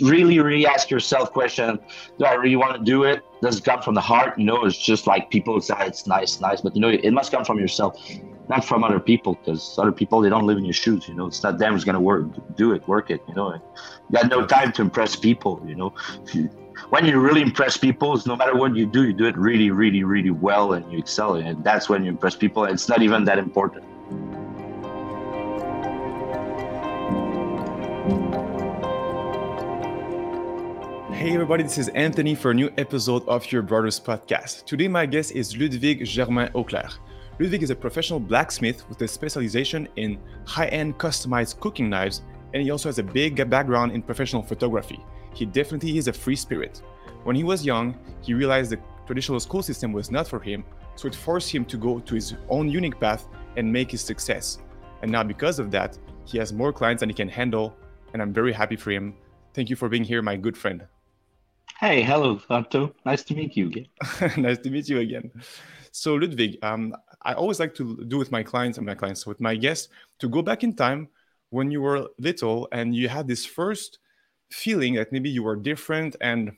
really, really ask yourself question, do I really want to do it? Does it come from the heart? You know, it's just like people say it's nice, nice, but you know, it must come from yourself, not from other people, because other people, they don't live in your shoes, you know, it's not them who's to work, do it, work it, you know, you got no time to impress people, you know, when you really impress people, no matter what you do, you do it really, really, really well and you excel and that's when you impress people. It's not even that important. Hey everybody, this is Anthony for a new episode of Your Brothers podcast. Today my guest is Ludwig Germain Auclair. Ludwig is a professional blacksmith with a specialization in high-end customized cooking knives and he also has a big background in professional photography. He definitely is a free spirit. When he was young, he realized the traditional school system was not for him, so it forced him to go to his own unique path and make his success. And now because of that, he has more clients than he can handle and I'm very happy for him. Thank you for being here, my good friend. Hey, hello, Otto. Nice to meet you again. nice to meet you again. So, Ludwig, um, I always like to do with my clients and my clients, with my guests, to go back in time when you were little and you had this first feeling that maybe you were different and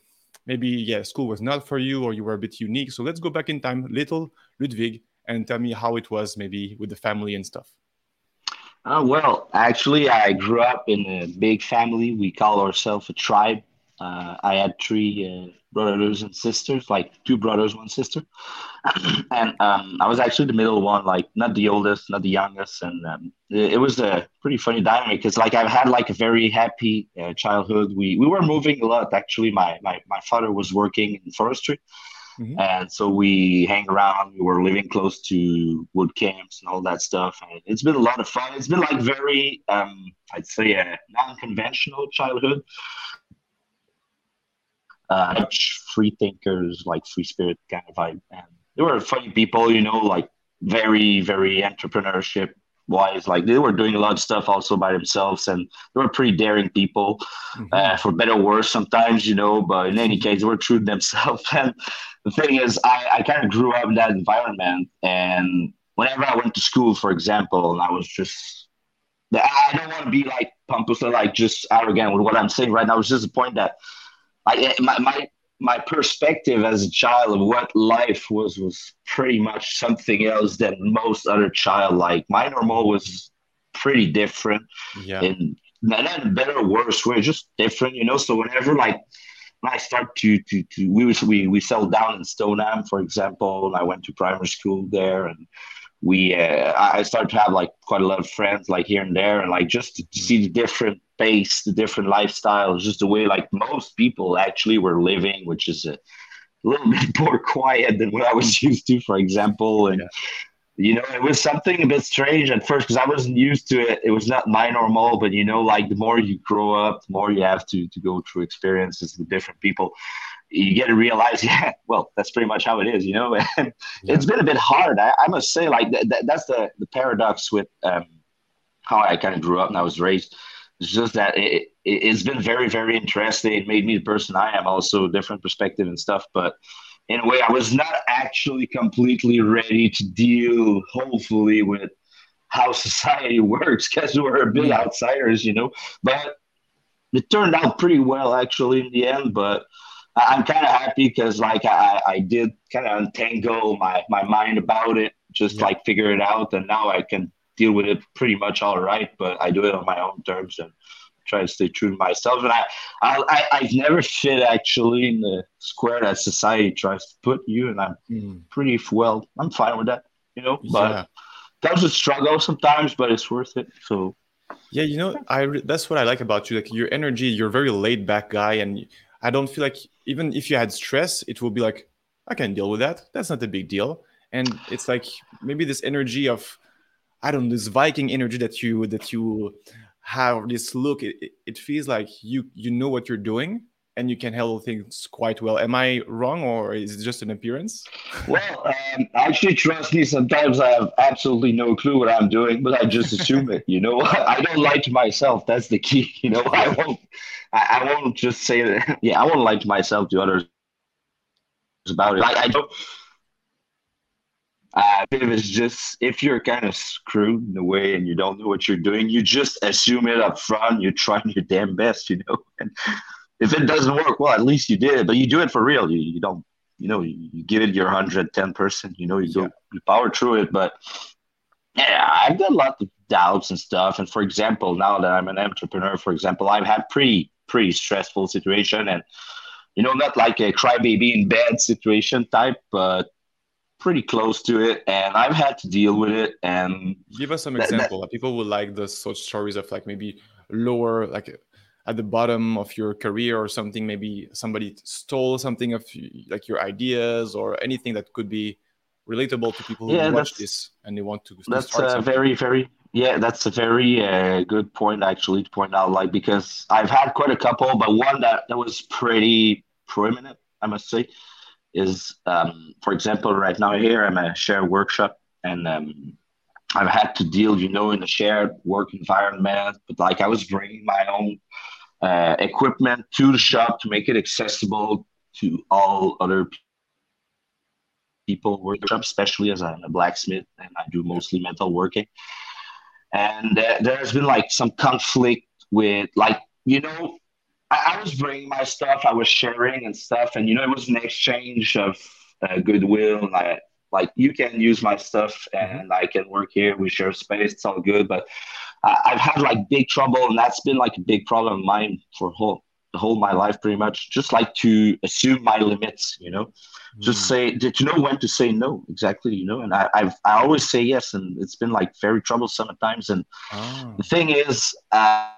maybe, yeah, school was not for you or you were a bit unique. So, let's go back in time, little Ludwig, and tell me how it was maybe with the family and stuff. Uh, well, actually, I grew up in a big family. We call ourselves a tribe. Uh, I had three uh, brothers and sisters, like two brothers, one sister, and um, I was actually the middle one, like not the oldest, not the youngest, and um, it, it, was a pretty funny dynamic because like I've had like a very happy uh, childhood. We we were moving a lot. Actually, my my my father was working in forestry. Mm-hmm. And so we hang around. We were living close to wood camps and all that stuff. And it's been a lot of fun. It's been like very, um, I'd say, a non-conventional childhood uh, free thinkers, like free spirit kind of vibe. And they were funny people, you know, like very, very entrepreneurship wise. Like they were doing a lot of stuff also by themselves, and they were pretty daring people, mm-hmm. uh, for better or worse sometimes, you know. But in any case, they were true to themselves. And the thing is, I, I kind of grew up in that environment, and whenever I went to school, for example, and I was just I don't want to be like pompous or like just arrogant with what I'm saying right now. It was just the point that I, my, my my perspective as a child of what life was was pretty much something else than most other child like my normal was pretty different yeah. in not better or worse. Way just different you know? So whenever like when I start to to to we was we we settled down in Stoneham for example and I went to primary school there and we uh, I started to have like quite a lot of friends like here and there and like just to see the different pace, the different lifestyles, just the way like most people actually were living, which is a little bit more quiet than what I was used to, for example. And yeah. you know, it was something a bit strange at first because I wasn't used to it. It was not my normal, but you know, like the more you grow up, the more you have to to go through experiences with different people. You get to realize, yeah, well, that's pretty much how it is, you know. And yeah. it's been a bit hard. I, I must say, like th- th- that's the the paradox with um, how I kind of grew up and I was raised it's just that it, it, has been very, very interesting. It made me the person I am, also different perspective and stuff. But in a way, I was not actually completely ready to deal, hopefully, with how society works because we're a bit mm. outsiders, you know. But it turned out pretty well, actually, in the end. But I'm kind of happy because, like, I, I did kind of untangle my, my mind about it, just yeah. like figure it out. And now I can deal with it pretty much all right, but I do it on my own terms and try to stay true to myself. And I, I, I have never fit actually in the square that society tries to put you, and I'm mm. pretty well. I'm fine with that, you know. But yeah. that was a struggle sometimes, but it's worth it. So. Yeah, you know, I that's what I like about you. Like your energy, you're a very laid back guy, and I don't feel like even if you had stress, it will be like I can deal with that. That's not a big deal. And it's like maybe this energy of I don't know this Viking energy that you that you have this look. It, it feels like you you know what you're doing and you can handle things quite well. Am I wrong, or is it just an appearance? Well, um, actually, trust me. Sometimes I have absolutely no clue what I'm doing, but I just assume it. You know, I don't lie to myself. That's the key. You know, I won't. I, I won't just say that. Yeah, I won't lie to myself to others about it. I, I don't. Uh, if it's just if you're kind of screwed in a way and you don't know what you're doing, you just assume it up front. You're trying your damn best, you know. And if it doesn't work, well, at least you did it, but you do it for real. You, you don't, you know, you, you give it your 110 percent. You know, you go, yeah. you power through it. But yeah, I've got a lot of doubts and stuff. And for example, now that I'm an entrepreneur, for example, I've had pretty pretty stressful situation, and you know, not like a crybaby in bed situation type, but pretty close to it and i've had to deal with it and give us some that, example that, people would like the such stories of like maybe lower like at the bottom of your career or something maybe somebody stole something of like your ideas or anything that could be relatable to people who yeah, watch this and they want to that's a very very yeah that's a very uh, good point actually to point out like because i've had quite a couple but one that, that was pretty prominent i must say is um, for example right now here i'm a shared workshop and um, I've had to deal, you know, in a shared work environment, but like I was bringing my own uh, equipment to the shop to make it accessible to all other people working shop, especially as I'm a blacksmith and I do mostly metal working. And uh, there's been like some conflict with like you know I, I, was bringing my stuff, I was sharing and stuff, and you know it was an exchange of uh, goodwill. Like like you can use my stuff mm-hmm. and I can work here. We share space. It's all good, but I've had like big trouble, and that's been like a big problem of mine for whole the whole my life pretty much. Just like to assume my limits, you know, mm. just say did you know when to say no exactly, you know, and I I've, i always say yes, and it's been like very troublesome at times. And oh. the thing is. Uh,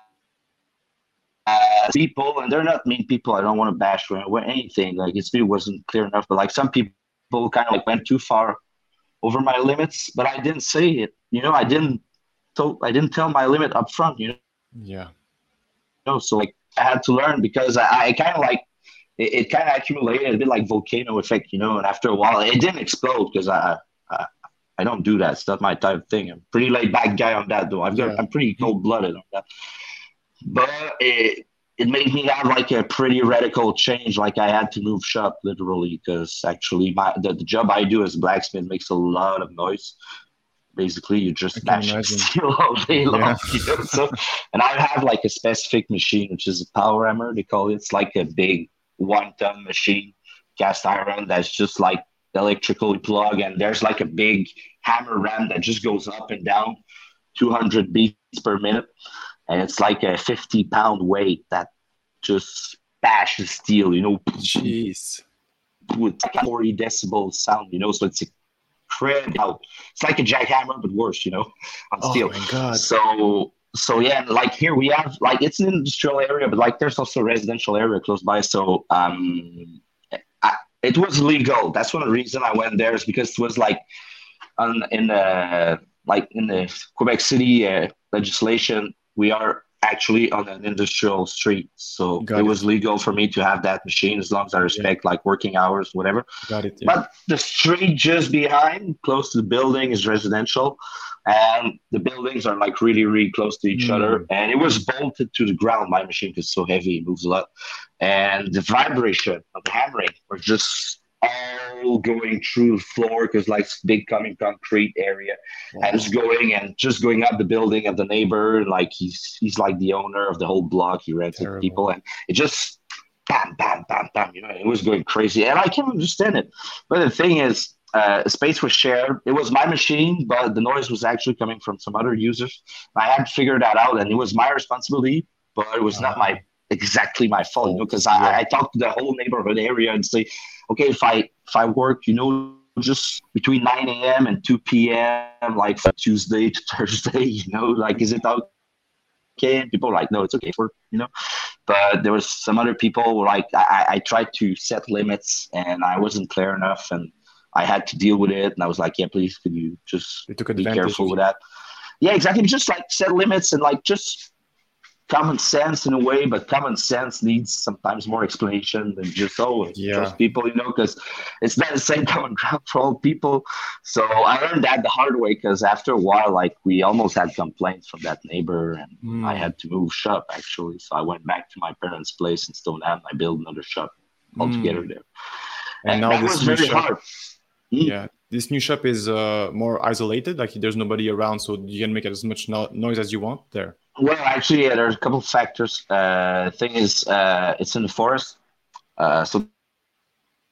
people and they're not mean people. I don't want to bash or anything. Like it really wasn't clear enough, but like some people kind of like went too far over my limits, but I didn't say it. You know, I didn't told I didn't tell my limit up front, you know. Yeah. You know, so like I had to learn because I, I kind of like it, it kind of accumulated a bit like volcano effect, you know. And after a while, it didn't explode because I, I I don't do that. It's not my type of thing. I'm pretty laid back guy on that though. I've got yeah. I'm pretty cold blooded on that. But it it made me have like a pretty radical change. Like I had to move shop literally because actually my the, the job I do as blacksmith makes a lot of noise basically you just mashing steel all day long. Yeah. You know? So, and I have like a specific machine, which is a power hammer. They call it. It's like a big one-ton machine, cast iron. That's just like electrically plug, and there's like a big hammer ram that just goes up and down, 200 beats per minute, and it's like a 50 pound weight that just bashes steel. You know, jeez. With 40 decibel sound, you know, so it's cred out. It's like a jackhammer, but worse, you know, on oh steel. Oh my god! So so yeah, like here we have like it's an industrial area, but like there's also a residential area close by. So um, I, it was legal. That's one of the reason I went there is because it was like on in the like in the Quebec City uh, legislation, we are actually on an industrial street. So Got it, it, was legal for me to have that machine as long as I respect yeah. like working hours, whatever. Got it. Yeah. But the street just behind, close to the building, is residential. And the buildings are like really, really close to each mm. other. And it was bolted to the ground. My machine is so heavy, it moves a lot. And the vibration of the hammering was just all going through the floor because like big coming concrete area wow. and it's going and just going up the building of the neighbor like he's he's like the owner of the whole block he rents to people and it just bam bam bam bam you know it was going crazy and i can understand it but the thing is uh, space was shared. It was my machine, but the noise was actually coming from some other users. I had figured that out, and it was my responsibility, but it was not my exactly my fault, you know, because I, I talked to the whole neighborhood area and say, okay, if I if I work, you know, just between 9 a.m. and 2 p.m., like from Tuesday to Thursday, you know, like is it okay? And people like, no, it's okay for you know. But there was some other people like I, I tried to set limits and I wasn't clear enough and I had to deal with it. And I was like, yeah, please, could you just be careful with that? Yeah, exactly. Just like set limits and like just common sense in a way, but common sense needs sometimes more explanation than just oh yeah. trust people, you know, because it's not the same common ground for all people. So I learned that the hard way because after a while, like we almost had complaints from that neighbor, and mm. I had to move shop actually. So I went back to my parents' place in Stoneham. I built another shop altogether mm. there, and, and now that was very shop, hard. Mm. Yeah, this new shop is uh, more isolated. Like there's nobody around, so you can make as much no- noise as you want there. Well, actually, yeah, there's a couple of factors. Uh, thing is, uh, it's in the forest, uh, so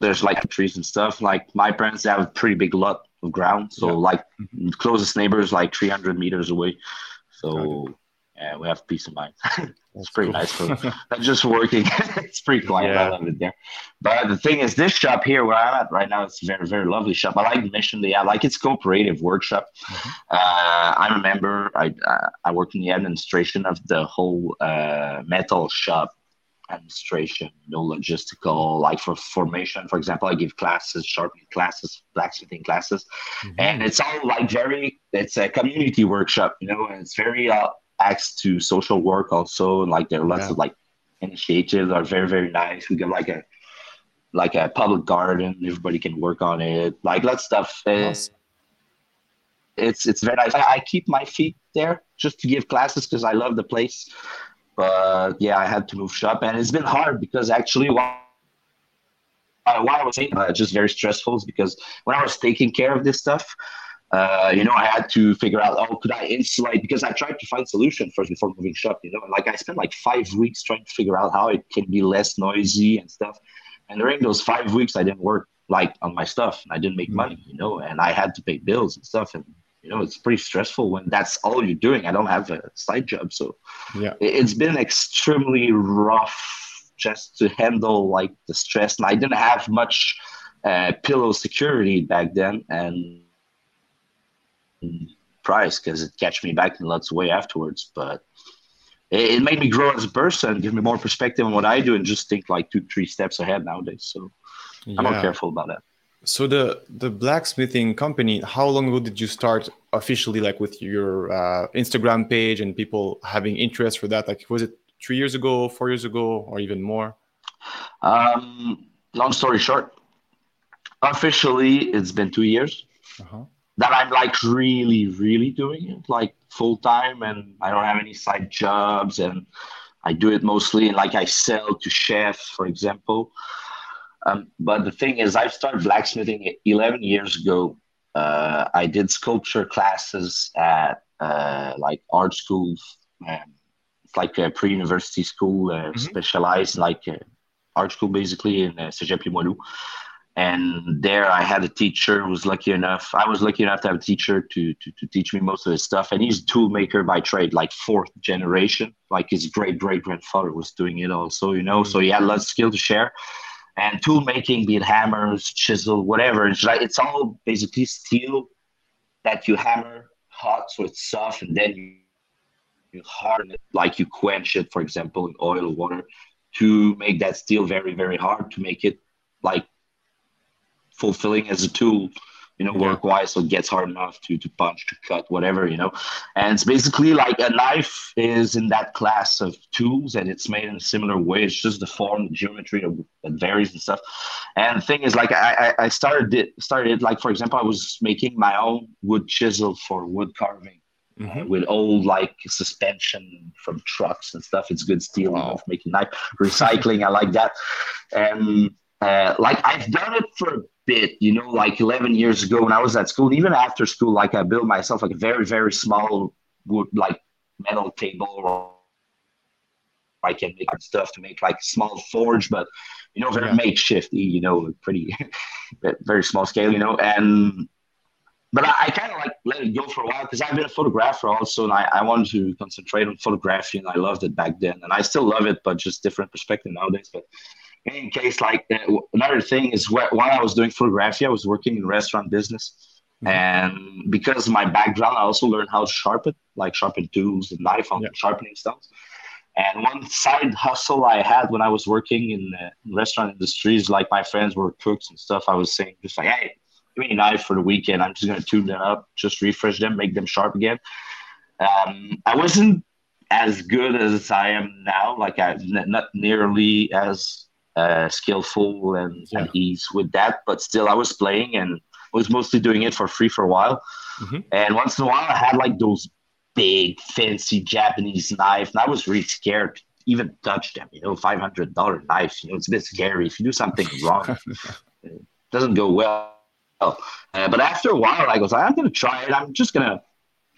there's like trees and stuff. Like my parents, have a pretty big lot of ground, so yeah. like mm-hmm. closest neighbors like 300 meters away. So yeah, we have peace of mind. it's pretty cool. nice. For, not just working. it's pretty quiet. Yeah. I love it there. But the thing is, this shop here where I'm at right now, it's a very, very lovely shop. I like the mission they have. Like it's cooperative workshop. Mm-hmm. Uh, I remember I uh, I worked in the administration of the whole uh, metal shop administration, you know, logistical, like for formation, for example, I give classes, sharpening classes, blacksmithing classes, mm-hmm. and it's all like very, it's a community workshop, you know, and it's very uh, acts to social work also. and Like there are lots yeah. of like initiatives are very very nice. We got like a like a public garden. Everybody can work on it. Like that stuff. Awesome. It's it's very nice. I, I, keep my feet there just to give classes because I love the place. But yeah, I had to move shop, and it's been hard because actually why why I was saying uh, just very stressful is because when I was taking care of this stuff, uh, you know, I had to figure out, oh, could I insulate? Because I tried to find solution first before moving shop, you know, and like I spent like five weeks trying to figure out how it can be less noisy and stuff. And during those five weeks, I didn't work like on my stuff. I didn't make money, you know, and I had to pay bills and stuff. And, you know, it's pretty stressful when that's all you're doing. I don't have a side job. So yeah, it's been extremely rough just to handle like the stress. And I didn't have much uh, pillow security back then. And, price because it catch me back in lots of way afterwards. But it, it, made me grow as a person, give me more perspective on what I do, and just think like two, three steps ahead nowadays. So yeah. I'm more careful about that. So the the blacksmithing company, how long ago did you start officially, like with your uh, Instagram page and people having interest for that? Like, was it three years ago, four years ago, or even more? Um, long story short, officially it's been two years. Uh-huh that I'm like really, really doing it like full time and I don't have any side jobs and I do it mostly and like I sell to chefs, for example. Um, but the thing is, I started blacksmithing 11 years ago. Uh, I did sculpture classes at uh, like art schools. Um, it's like a pre-university school, uh, mm-hmm. specialized like uh, art school basically in uh, Cégep Limoilou and there I had a teacher who was lucky enough. I was lucky enough to have a teacher to, to, to teach me most of his stuff. And he's a tool maker by trade, like fourth generation. Like his great great grandfather was doing it also, you know. So he had a lot of skill to share. And tool making, be it hammers, chisel, whatever, it's like it's all basically steel that you hammer hot so it's soft, and then you you harden it like you quench it, for example, in oil or water, to make that steel very very hard to make it like fulfilling as a tool you know, work wise, so it gets hard enough to to punch, to cut, whatever, you know. And it's basically like a knife is in that class of tools, and it's made in a similar way. It's just the form, the geometry that varies and stuff. And the thing is, like, I I started it started like for example, I was making my own wood chisel for wood carving. Mm-hmm. With old like suspension from trucks and stuff, it's good steel. Wow. You making knife recycling. I like that, and uh, like I've done it for bit, you know, like 11 years ago when I was at school, even after school, like I built myself like a very, very small wood, like metal table or I can make stuff to make like small forge, but you know, very yeah. makeshifty, you know, pretty, very small scale, you know, and but I, I kind of like let it go for a while because I've been a photographer also, and I, I wanted to concentrate on photography, and I loved it back then, and I still love it, but just different perspective nowadays. But in case like uh, another thing is wh- while I was doing photography, I was working in restaurant business. Mm-hmm. And because my background, I also learned how to sharpen, like sharpen tools and knife on yeah. sharpening stones. And one side hustle I had when I was working in the restaurant industries, like my friends were cooks and stuff, I was saying just like, hey, give me a knife for the weekend. I'm just gonna tune them up, just refresh them, make them sharp again. Um, I wasn't as good as I am now, like I not nearly as uh, skillful and, yeah. and, ease with that. But still, I was playing and was mostly doing it for free for a while. Mm-hmm. And once in a while, I had like those big, fancy Japanese knife, and I was really scared to even touch them. You know, five hundred dollar knife. You know, it's a bit scary if you do something wrong. it doesn't go well. Uh, but after a while, I goes, I'm going to try it. I'm just going to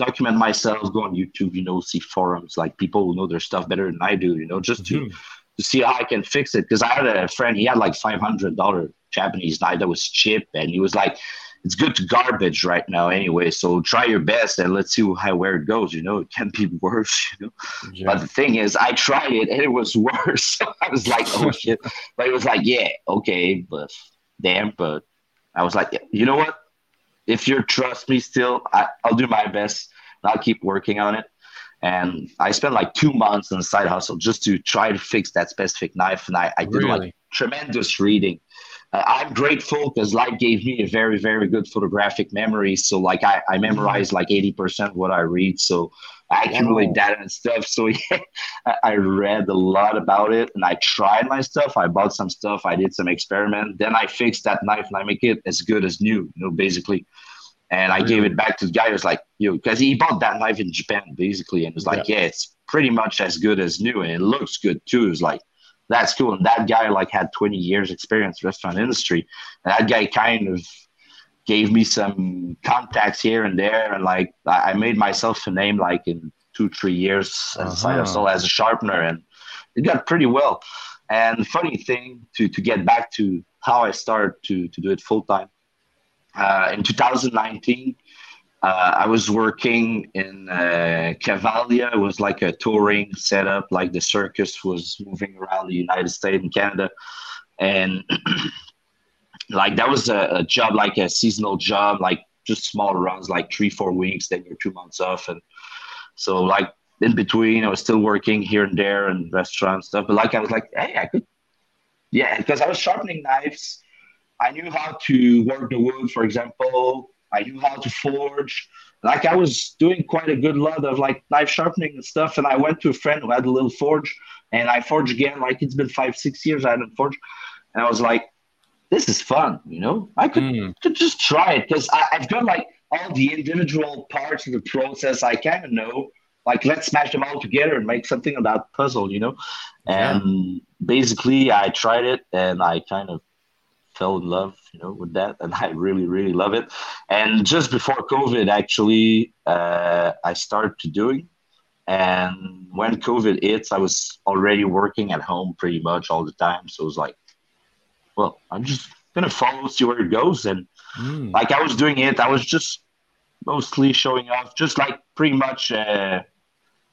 document myself, go on YouTube, you know, see forums like people who know their stuff better than I do, you know, just mm-hmm. to see how I can fix it. Because I had a friend, he had like five hundred dollar Japanese knife that was cheap, and he was like, "It's good to garbage right now, anyway. So try your best, and let's see how where it goes. You know, it can be worse. You know, yeah. but the thing is, I tried it, and it was worse. I was like, "Oh shit!" But it was like, "Yeah, okay, but damn." But I was like, "You know what? if you trust me still, I, will do my best. I'll keep working on it. And I spent like two months on the side hustle just to try to fix that specific knife. And I, I did really? like tremendous reading. Uh, I'm grateful because life gave me a very, very good photographic memory. So like I, I memorized like 80% of what I read. So I accumulate data and stuff. So yeah, I read a lot about it and I tried my stuff. I bought some stuff. I did some experiment. Then I fixed that knife and I make it as good as new, you know, basically. And I gave it back to the guy. Who was like, you because he bought that knife in Japan basically, and was like, yeah. yeah, it's pretty much as good as new, and it looks good too. It was like, that's cool. And that guy like had 20 years experience restaurant industry, and that guy kind of gave me some contacts here and there, and like I made myself a name like in two three years uh-huh. as a sharpener, and it got pretty well. And funny thing to to get back to how I started to to do it full time uh, in 2019. Uh, I was working in uh, Cavalia. It was like a touring setup, like the circus was moving around the United States and Canada, and like that was a, a, job, like a seasonal job, like just small runs, like three, four weeks, then you're two months off, and so like in between, I was still working here and there and restaurant stuff. But like I was like, hey, I could, yeah, because I was sharpening knives I knew how to work the wood, for example. I knew how to forge. Like I was doing quite a good lot of like knife sharpening and stuff. And I went to a friend who had a little forge, and I forged again. Like it's been five, six years I hadn't forged, and I was like, "This is fun," you know. I could, mm. could just try it because I've got like all the individual parts of the process. I kind of know. Like let's smash them all together and make something of that puzzle, you know. And basically, I tried it, and I kind of fell in love, you know, with that, and I really, really love it. And just before COVID, actually, uh, I started to doing. And when COVID hits, I was already working at home pretty much all the time. So it was like, well, I'm just gonna follow, see where it goes. And mm. like I was doing it, I was just mostly showing off, just like pretty much uh,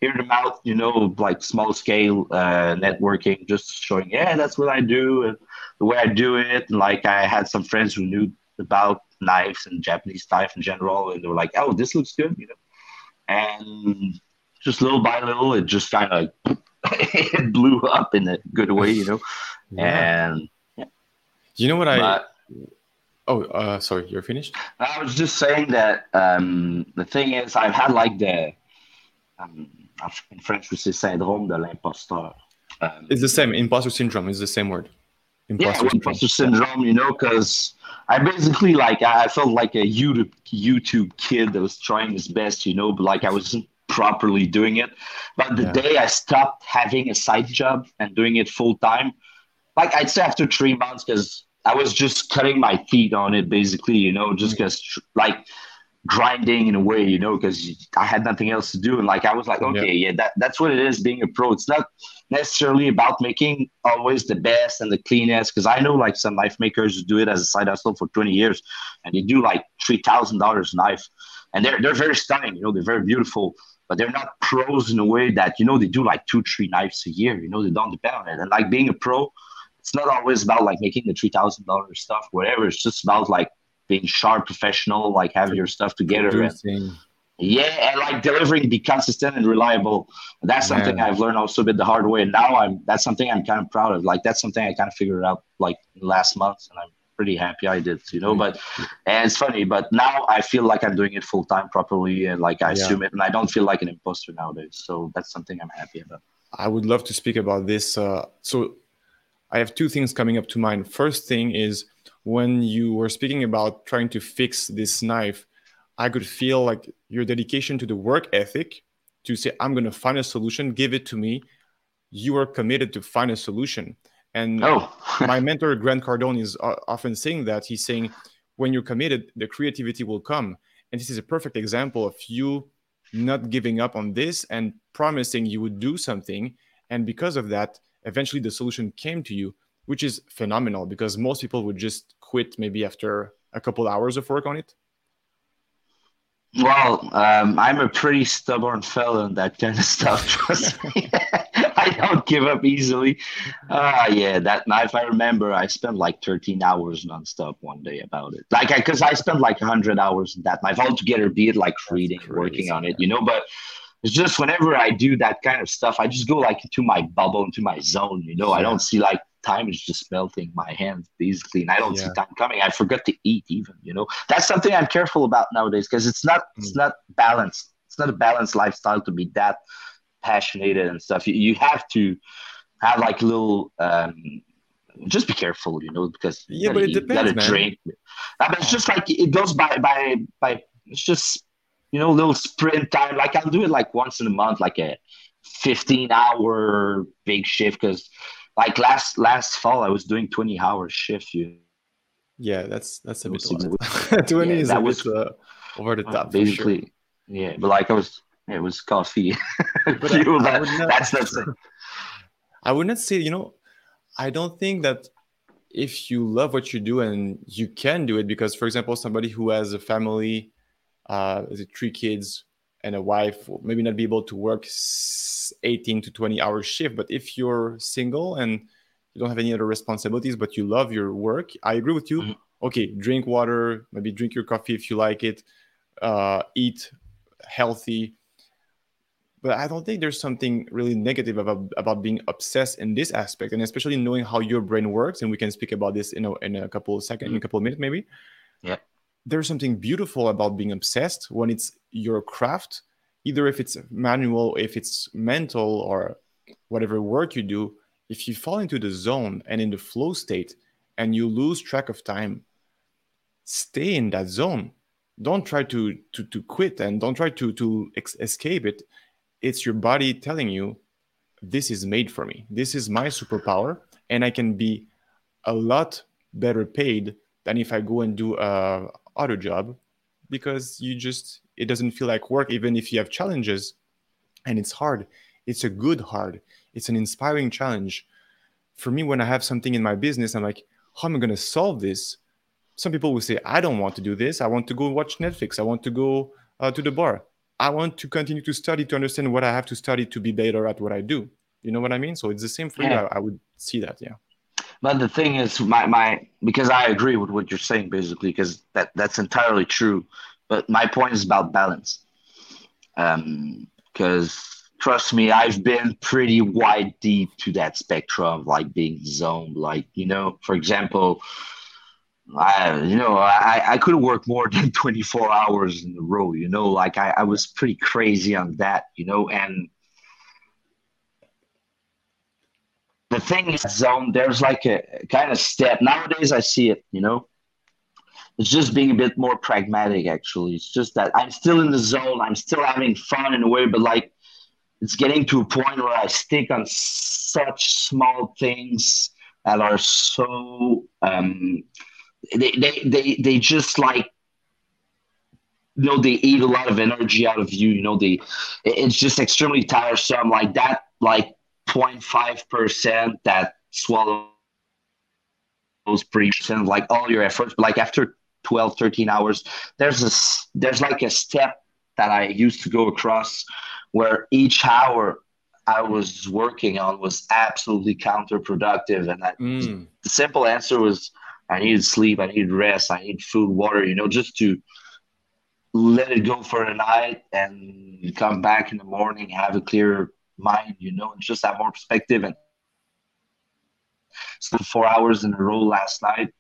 hear them out, you know, like small scale uh, networking, just showing, yeah, that's what I do and the way I do it. And like I had some friends who knew about knives and Japanese knife in general, and they were like, oh, this looks good, you know. And just little by little, it just kind of it blew up in a good way, you know. Yeah. And yeah. you know what I? But, oh, uh, sorry, you're finished. I was just saying that um, the thing is, I've had like the um, in French, we say syndrome de l'imposteur. Um, it's the same. Imposter syndrome is the same word. Imposter yeah, syndrome. imposter syndrome. You know, because I basically like I felt like a YouTube YouTube kid that was trying his best. You know, but like I wasn't properly doing it. But the yeah. day I stopped having a side job and doing it full time, like I'd say after three months, because I was just cutting my teeth on it, basically. You know, just because mm. like grinding in a way, you know, because I had nothing else to do. And like I was like, okay, yeah. yeah, that, that's what it is being a pro. It's not necessarily about making always the best and the cleanest. Because I know like some knife makers who do it as a side hustle for 20 years and they do like three thousand dollars knife. And they're they're very stunning, you know, they're very beautiful, but they're not pros in a way that, you know, they do like two, three knives a year, you know, they don't depend on it. And like being a pro, it's not always about like making the three thousand dollars stuff, whatever. It's just about like being sharp, professional, like have your stuff together. And, yeah, and like delivering, be consistent and reliable. That's something I've learned also a bit the hard way. And now I'm that's something I'm kind of proud of. Like that's something I kind of figured out like last month, and I'm pretty happy I did. You know, but and it's funny, but now I feel like I'm doing it full time properly, and like I yeah. assume it, and I don't feel like an imposter nowadays. So that's something I'm happy about. I would love to speak about this. Uh, so I have two things coming up to mind. First thing is when you were speaking about trying to fix this knife, I could feel like your dedication to the work ethic to say, I'm going to find a solution, give it to me. You are committed to find a solution. And oh. my mentor, Grant Cardone, is uh, often saying that. He's saying, when you're committed, the creativity will come. And this is a perfect example of you not giving up on this and promising you would do something. And because of that, eventually the solution came to you, which is phenomenal because most people would just quit maybe after a couple hours of work on it. Well, um, I'm a pretty stubborn fellow in that kind of stuff. Trust me. I don't give up easily. Ah, uh, yeah, that night I remember I spent like 13 hours nonstop one day about it. Like, because I, I, spent like 100 hours in that night altogether, be it like reading, working on it, you know. But it's just whenever I do that kind of stuff, I just go like into my bubble, into my zone, you know. I don't see like time is just melting my hands basically, and I don't yeah. see time coming. I forget to eat even, you know. That's something I'm careful about nowadays because it's not mm. it's not balanced. It's not a balanced lifestyle to be that passionate and stuff. You, you have to have like little um, just be careful, you know, because yeah, but it eat, depends, man. Drink. but it's just like it goes by by by. It's just you know, little sprint time. Like I'll do it like once in a month, like a fifteen hour big shift. Because like last last fall, I was doing twenty hour shift. You. Yeah, that's that's a bit. Twenty yeah, is a was, bit uh, over the top. Basically, sure. yeah, but like I was it was coffee. but I, I not, that's it. I would not say, you know, I don't think that if you love what you do and you can do it, because for example, somebody who has a family, uh, three kids and a wife, maybe not be able to work 18 to 20 hour shift. But if you're single and you don't have any other responsibilities, but you love your work, I agree with you. Mm-hmm. Okay, drink water, maybe drink your coffee if you like it, uh, eat healthy, but I don't think there's something really negative about about being obsessed in this aspect, and especially knowing how your brain works. And we can speak about this in a, in a couple of seconds, in a mm-hmm. couple of minutes, maybe. Yeah. There's something beautiful about being obsessed when it's your craft, either if it's manual, if it's mental, or whatever work you do. If you fall into the zone and in the flow state, and you lose track of time, stay in that zone. Don't try to to to quit and don't try to to ex- escape it it's your body telling you this is made for me this is my superpower and i can be a lot better paid than if i go and do a other job because you just it doesn't feel like work even if you have challenges and it's hard it's a good hard it's an inspiring challenge for me when i have something in my business i'm like how am i going to solve this some people will say i don't want to do this i want to go watch netflix i want to go uh, to the bar I want to continue to study to understand what I have to study to be better at what I do. You know what I mean? So it's the same for yeah. you. I, I, would see that, yeah. But the thing is, my my because I agree with what you're saying basically, because that that's entirely true. But my point is about balance. Um, because trust me, I've been pretty wide deep to that spectrum of like being zoned. Like you know, for example, I, you know, I, I couldn't work more than 24 hours in a row, you know, like I, I was pretty crazy on that, you know, and the thing is, zone, there's like a kind of step. Nowadays, I see it, you know, it's just being a bit more pragmatic, actually. It's just that I'm still in the zone, I'm still having fun in a way, but like it's getting to a point where I stick on such small things that are so, um, they they they, they just like you know they eat a lot of energy out of you you know they it's just extremely tiresome like that like 0.5 percent that swallows pretty percent like all your efforts but like after 12 13 hours there's a there's like a step that i used to go across where each hour i was working on was absolutely counterproductive and that, mm. the simple answer was I need sleep, I need rest, I need food, water, you know, just to let it go for a night and come back in the morning, have a clear mind, you know, and just have more perspective. And so four hours in a row last night.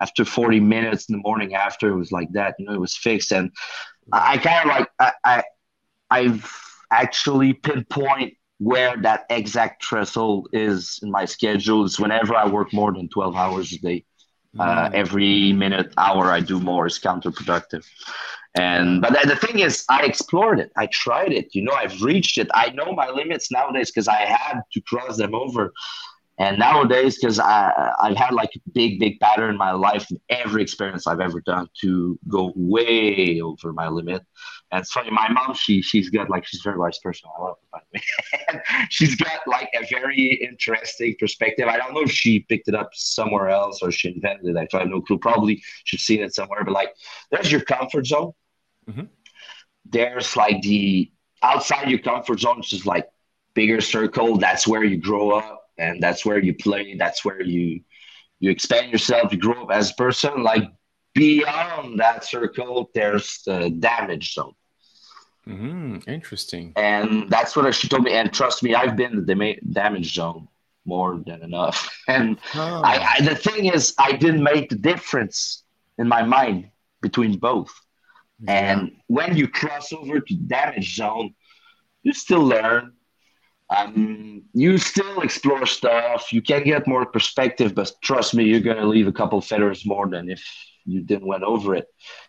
After 40 minutes in the morning after, it was like that, you know, it was fixed. And I kind of like, I, I, I've actually pinpoint where that exact threshold is in my schedule is whenever I work more than 12 hours a day. Uh, every minute, hour I do more is counterproductive. And but the thing is, I explored it. I tried it. You know, I've reached it. I know my limits nowadays because I had to cross them over. And nowadays, because I I've had like a big big pattern in my life, every experience I've ever done to go way over my limit. And it's funny, my mom she she's got like she's very wise person. I love her by the way. she's got like a very interesting perspective. I don't know if she picked it up somewhere else or she invented it. I have no clue. Probably she's seen it somewhere. But like, there's your comfort zone. Mm-hmm. There's like the outside your comfort zone, which is like bigger circle. That's where you grow up and that's where you play that's where you you expand yourself you grow up as a person like beyond that circle there's the damage zone. Mm, interesting. And that's what she told me. And trust me i've been in the damage zone more than enough. And oh. I, I, the thing is i didn't make the difference in my mind between both. Yeah. and when you cross over to damage zone you still learn. Um, you still explore stuff. You can get more perspective, but trust me, you're going to leave a couple feathers more than if you didn't went over it.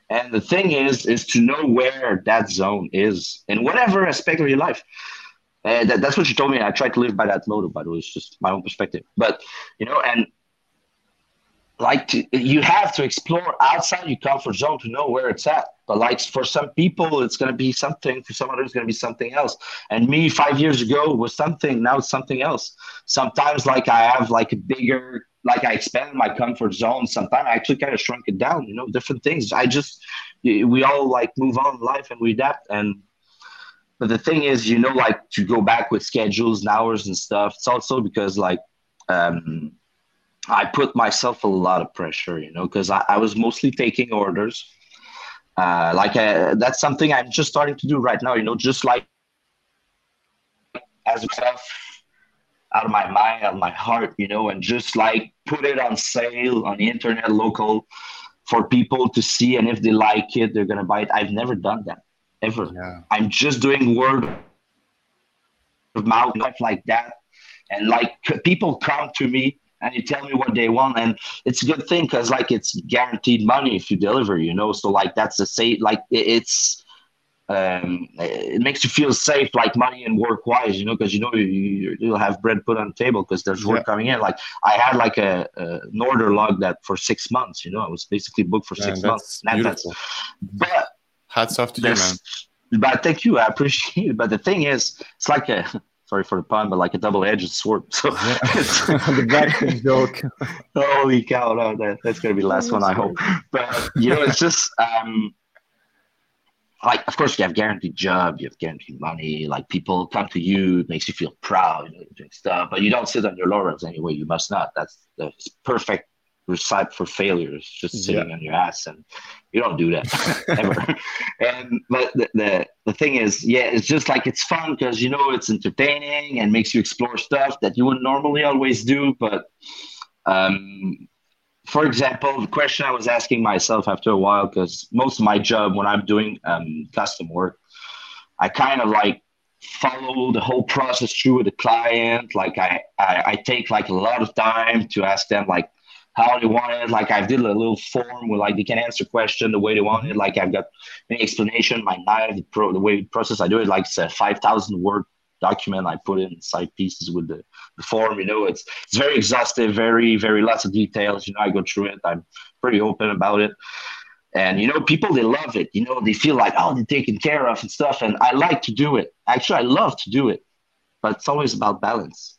And the thing is, is to know where that zone is in whatever aspect of your life. And that, that's what you told me. I tried to live by that motto, but it was just my own perspective. But you know, and like to, you have to explore outside your comfort zone to know where it's at but like for some people it's going to be something. For some others it's going to be something else. And me five years ago was something. Now it's something else. Sometimes like i have like a bigger like i expand my comfort zone. Sometimes i actually kind of shrunk it down you know different things. I just we all like move on in life and we adapt. And but the thing is you know like to go back with schedules and hours and stuff it's also because like um I put myself a lot of pressure, you know, because I, I, was mostly taking orders. Uh, like uh, that's something I'm just starting to do right now, you know, just like as myself out of my mind, out of my heart, you know, and just like put it on sale on the internet, local, for people to see, and if they like it, they're gonna buy it. I've never done that ever. Yeah. I'm just doing word of mouth like that, and like people come to me and you tell me what they want and it's a good thing because like it's guaranteed money if you deliver you know? So like that's the safe like it's um, it makes you feel safe like money and work wise you know? Because you know you, you'll have bread put on the table because there's work yeah. coming in. Like i had like a, a, an order log that for six months you know? I was basically booked for six months. That's, but hats off to you man. But thank you i appreciate it. But the thing is it's like a sorry for the pun, but like a double-edged sword. So yeah. the black joke. Holy cow! No, that, that's gonna be the last one, I hope. But you know, it's just um, like, of course, you have guaranteed job, you have guaranteed money. Like people come to you, it makes you feel proud, you know, doing stuff. But you don't sit on your laurels anyway. You must not. That's the perfect recipe for failures, just sitting yeah. on your ass, and you don't do that ever. and but the, the the thing is, yeah, it's just like it's fun because you know it's entertaining and makes you explore stuff that you wouldn't normally always do. But um, for example, the question I was asking myself after a while, because most of my job when I'm doing um, custom work, I kind of like follow the whole process through with the client. Like I, I, I take like a lot of time to ask them like how they want it. Like I did a little form where like they can answer question the way they want it. Mm-hmm. Like I've got an explanation, my knife, the, pro, the way process I do it. Like it's a five thousand word document I put in side pieces with the, the form. You know, it's it's very exhaustive, very very lots of details. You know, I go through it. I'm pretty open about it. And you know, people they love it. You know, they feel like oh they're taken care of and stuff. And I like to do it. Actually, I love to do it, but it's always about balance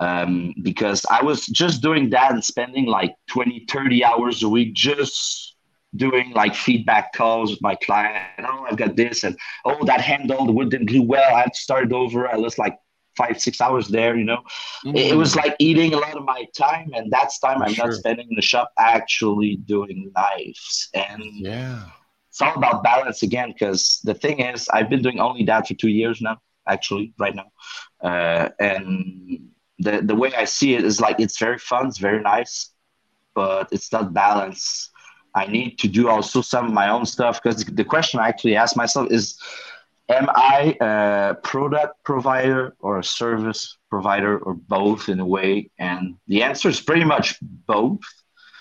um, because I was just doing that and spending like 20, 30 hours a week just doing like feedback calls with my client. Oh, I've got this, and oh, that handle didn't do well. I had to start over. I lost like five, six hours there. You know, mm. it, it, was like eating a lot of my time, and that's time I'm sure. not spending in the shop actually doing knives. And yeah, it's all about balance again. Because the thing is, I've been doing only that for two years now, actually, right now, uh, and the the way I see it is like it's very fun, it's very nice, but it's not balanced. I need to do also some of my own stuff because the question I actually ask myself is, am I a product provider or a service provider or both in a way? And the answer is pretty much both.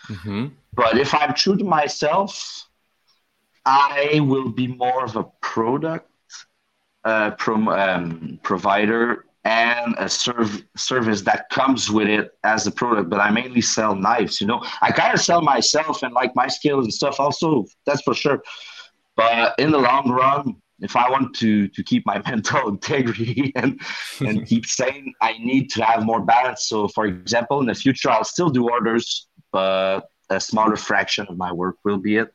Mm-hmm. But if I'm true to myself, I will be more of a product uh, um, provider and a serv- service that comes with it as a product. But I mainly sell knives. You know, I kind of sell myself and like my skills and stuff. Also, that's for sure. But in the long run, if I want to to keep my mental integrity and and keep sane, I need to have more balance. So, for example, in the future, I'll still do orders, but a smaller fraction of my work will be it.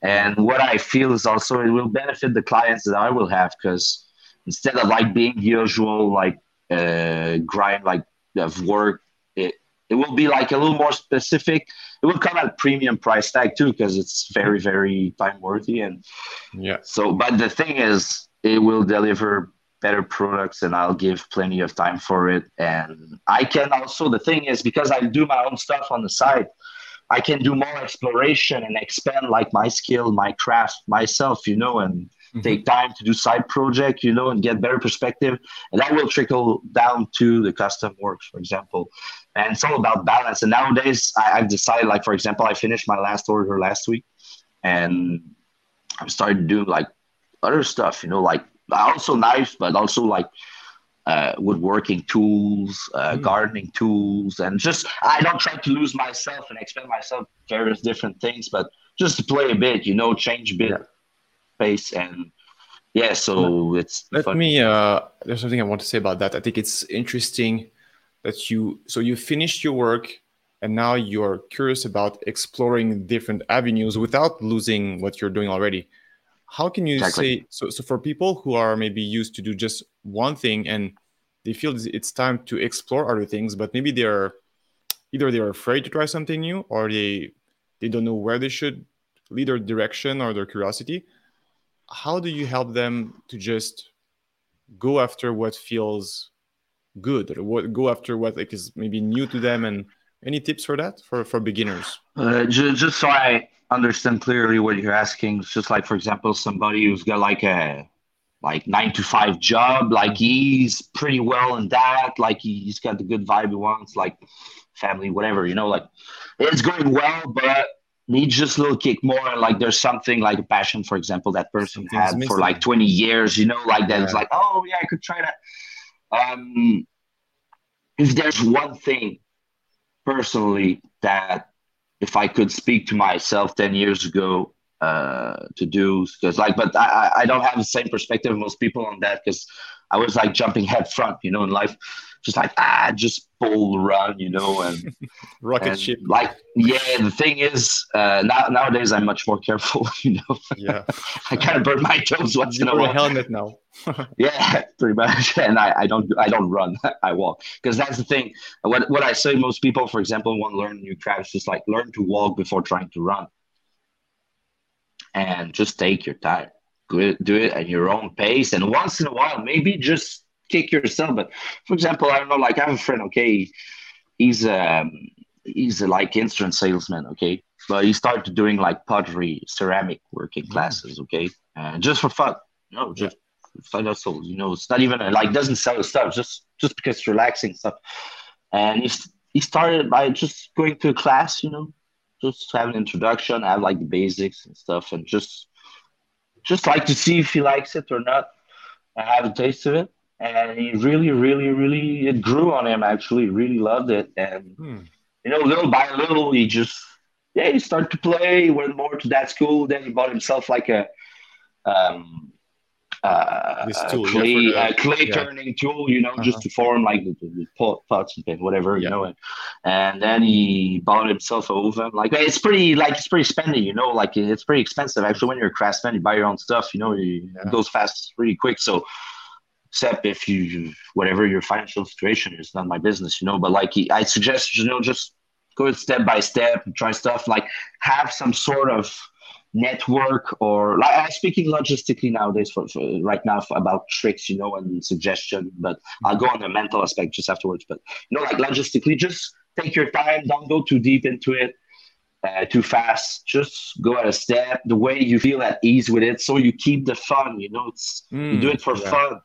And what I feel is also it will benefit the clients that I will have because instead of like being usual like uh, grind like of work, it it will be like a little more specific. It will come at a premium price tag too because it's very very time worthy and yeah. So, but the thing is, it will deliver better products and I'll give plenty of time for it. And I can also, the thing is, because I do my own stuff on the side, I can do more exploration and expand like my skill, my craft myself, you know, and mm-hmm. take time to do side project, you know, and get better perspective. And that will trickle down to the custom works, for example. And it's all about balance. And nowadays I, I've decided, like, for example, I finished my last order last week and I've started to do like other stuff, you know, like also knives, but also like uh, woodworking tools, uh, mm. gardening tools, and just I don't try to lose myself and expand myself various different things, but just to play a bit, you know, change a bit yeah. Pace and yeah. So it's let fun. me. Uh, there's something I want to say about that. I think it's interesting that you so you finished your work and now you're curious about exploring different avenues without losing what you're doing already how can you exactly. say so, so for people who are maybe used to do just one thing and they feel it's time to explore other things but maybe they're either they're afraid to try something new or they they don't know where they should lead their direction or their curiosity how do you help them to just go after what feels good or what go after what like is maybe new to them and any tips for that for for beginners? Uh, just, just so I understand clearly what you're asking, it's just like for example, somebody who's got like a like nine to five job, like he's pretty well in that, like he's got the good vibe he wants, like family, whatever, you know, like it's going well, but needs just a little kick more. Like there's something like a passion, for example, that person had for like 20 years, you know, like that. Yeah. It's like, oh yeah, I could try that. Um, if there's one thing personally that if I could speak to myself 10 years ago uh, to do, because like, but I, I don't have the same perspective most people on that because I was like jumping head front, you know, in life just like ah, just bull run, you know, and rocket and ship. Like yeah, the thing is, uh, now nowadays I'm much more careful, you know. Yeah, I kind of burn my toes once you in a while. helmet now. yeah, pretty much. And I, I don't I don't run, I walk because that's the thing. What what I say most people, for example, want to learn new crafts, just like learn to walk before trying to run, and just take your time. Do it at your own pace, and once in a while, maybe just kick yourself. But for example, I don't know, like I have a friend, okay, he's um he's a like instrument salesman, okay, but he started doing like pottery, ceramic working mm. classes, okay, and just for fun, you know, just fun hustle, you know, it's not even like doesn't sell stuff, just just because it's relaxing stuff, and he he started by just going to a class, you know, just have an introduction, have like the basics and stuff, and just just like to see if he likes it or not. I have a taste of it and he really, really, really it grew on him. Actually, really loved it, and hmm. you know, little by little, he just yeah, he started to play. He went more to that school. Then he bought himself like a um, uh, tool, clay, yeah, the, clay yeah. turning tool, you know, uh-huh. just to form like the, the, the pots and whatever, yeah. you know. And, and then he bought himself an oven. Like it's pretty, like it's pretty spendy, you know. Like it's pretty expensive actually. When you're a craftsman, you buy your own stuff, you know. it goes fast, really quick. So except if you whatever your financial situation is not my business you know but like i suggest you know just go step by step and try stuff like have some sort of network or like i'm speaking logistically nowadays for, for right now for, about tricks you know and suggestion but i'll go on the mental aspect just afterwards but you know like logistically just take your time don't go too deep into it uh, too fast. Just go at a step the way you feel at ease with it, so you keep the fun. You know, it's mm, you do it for yeah. fun.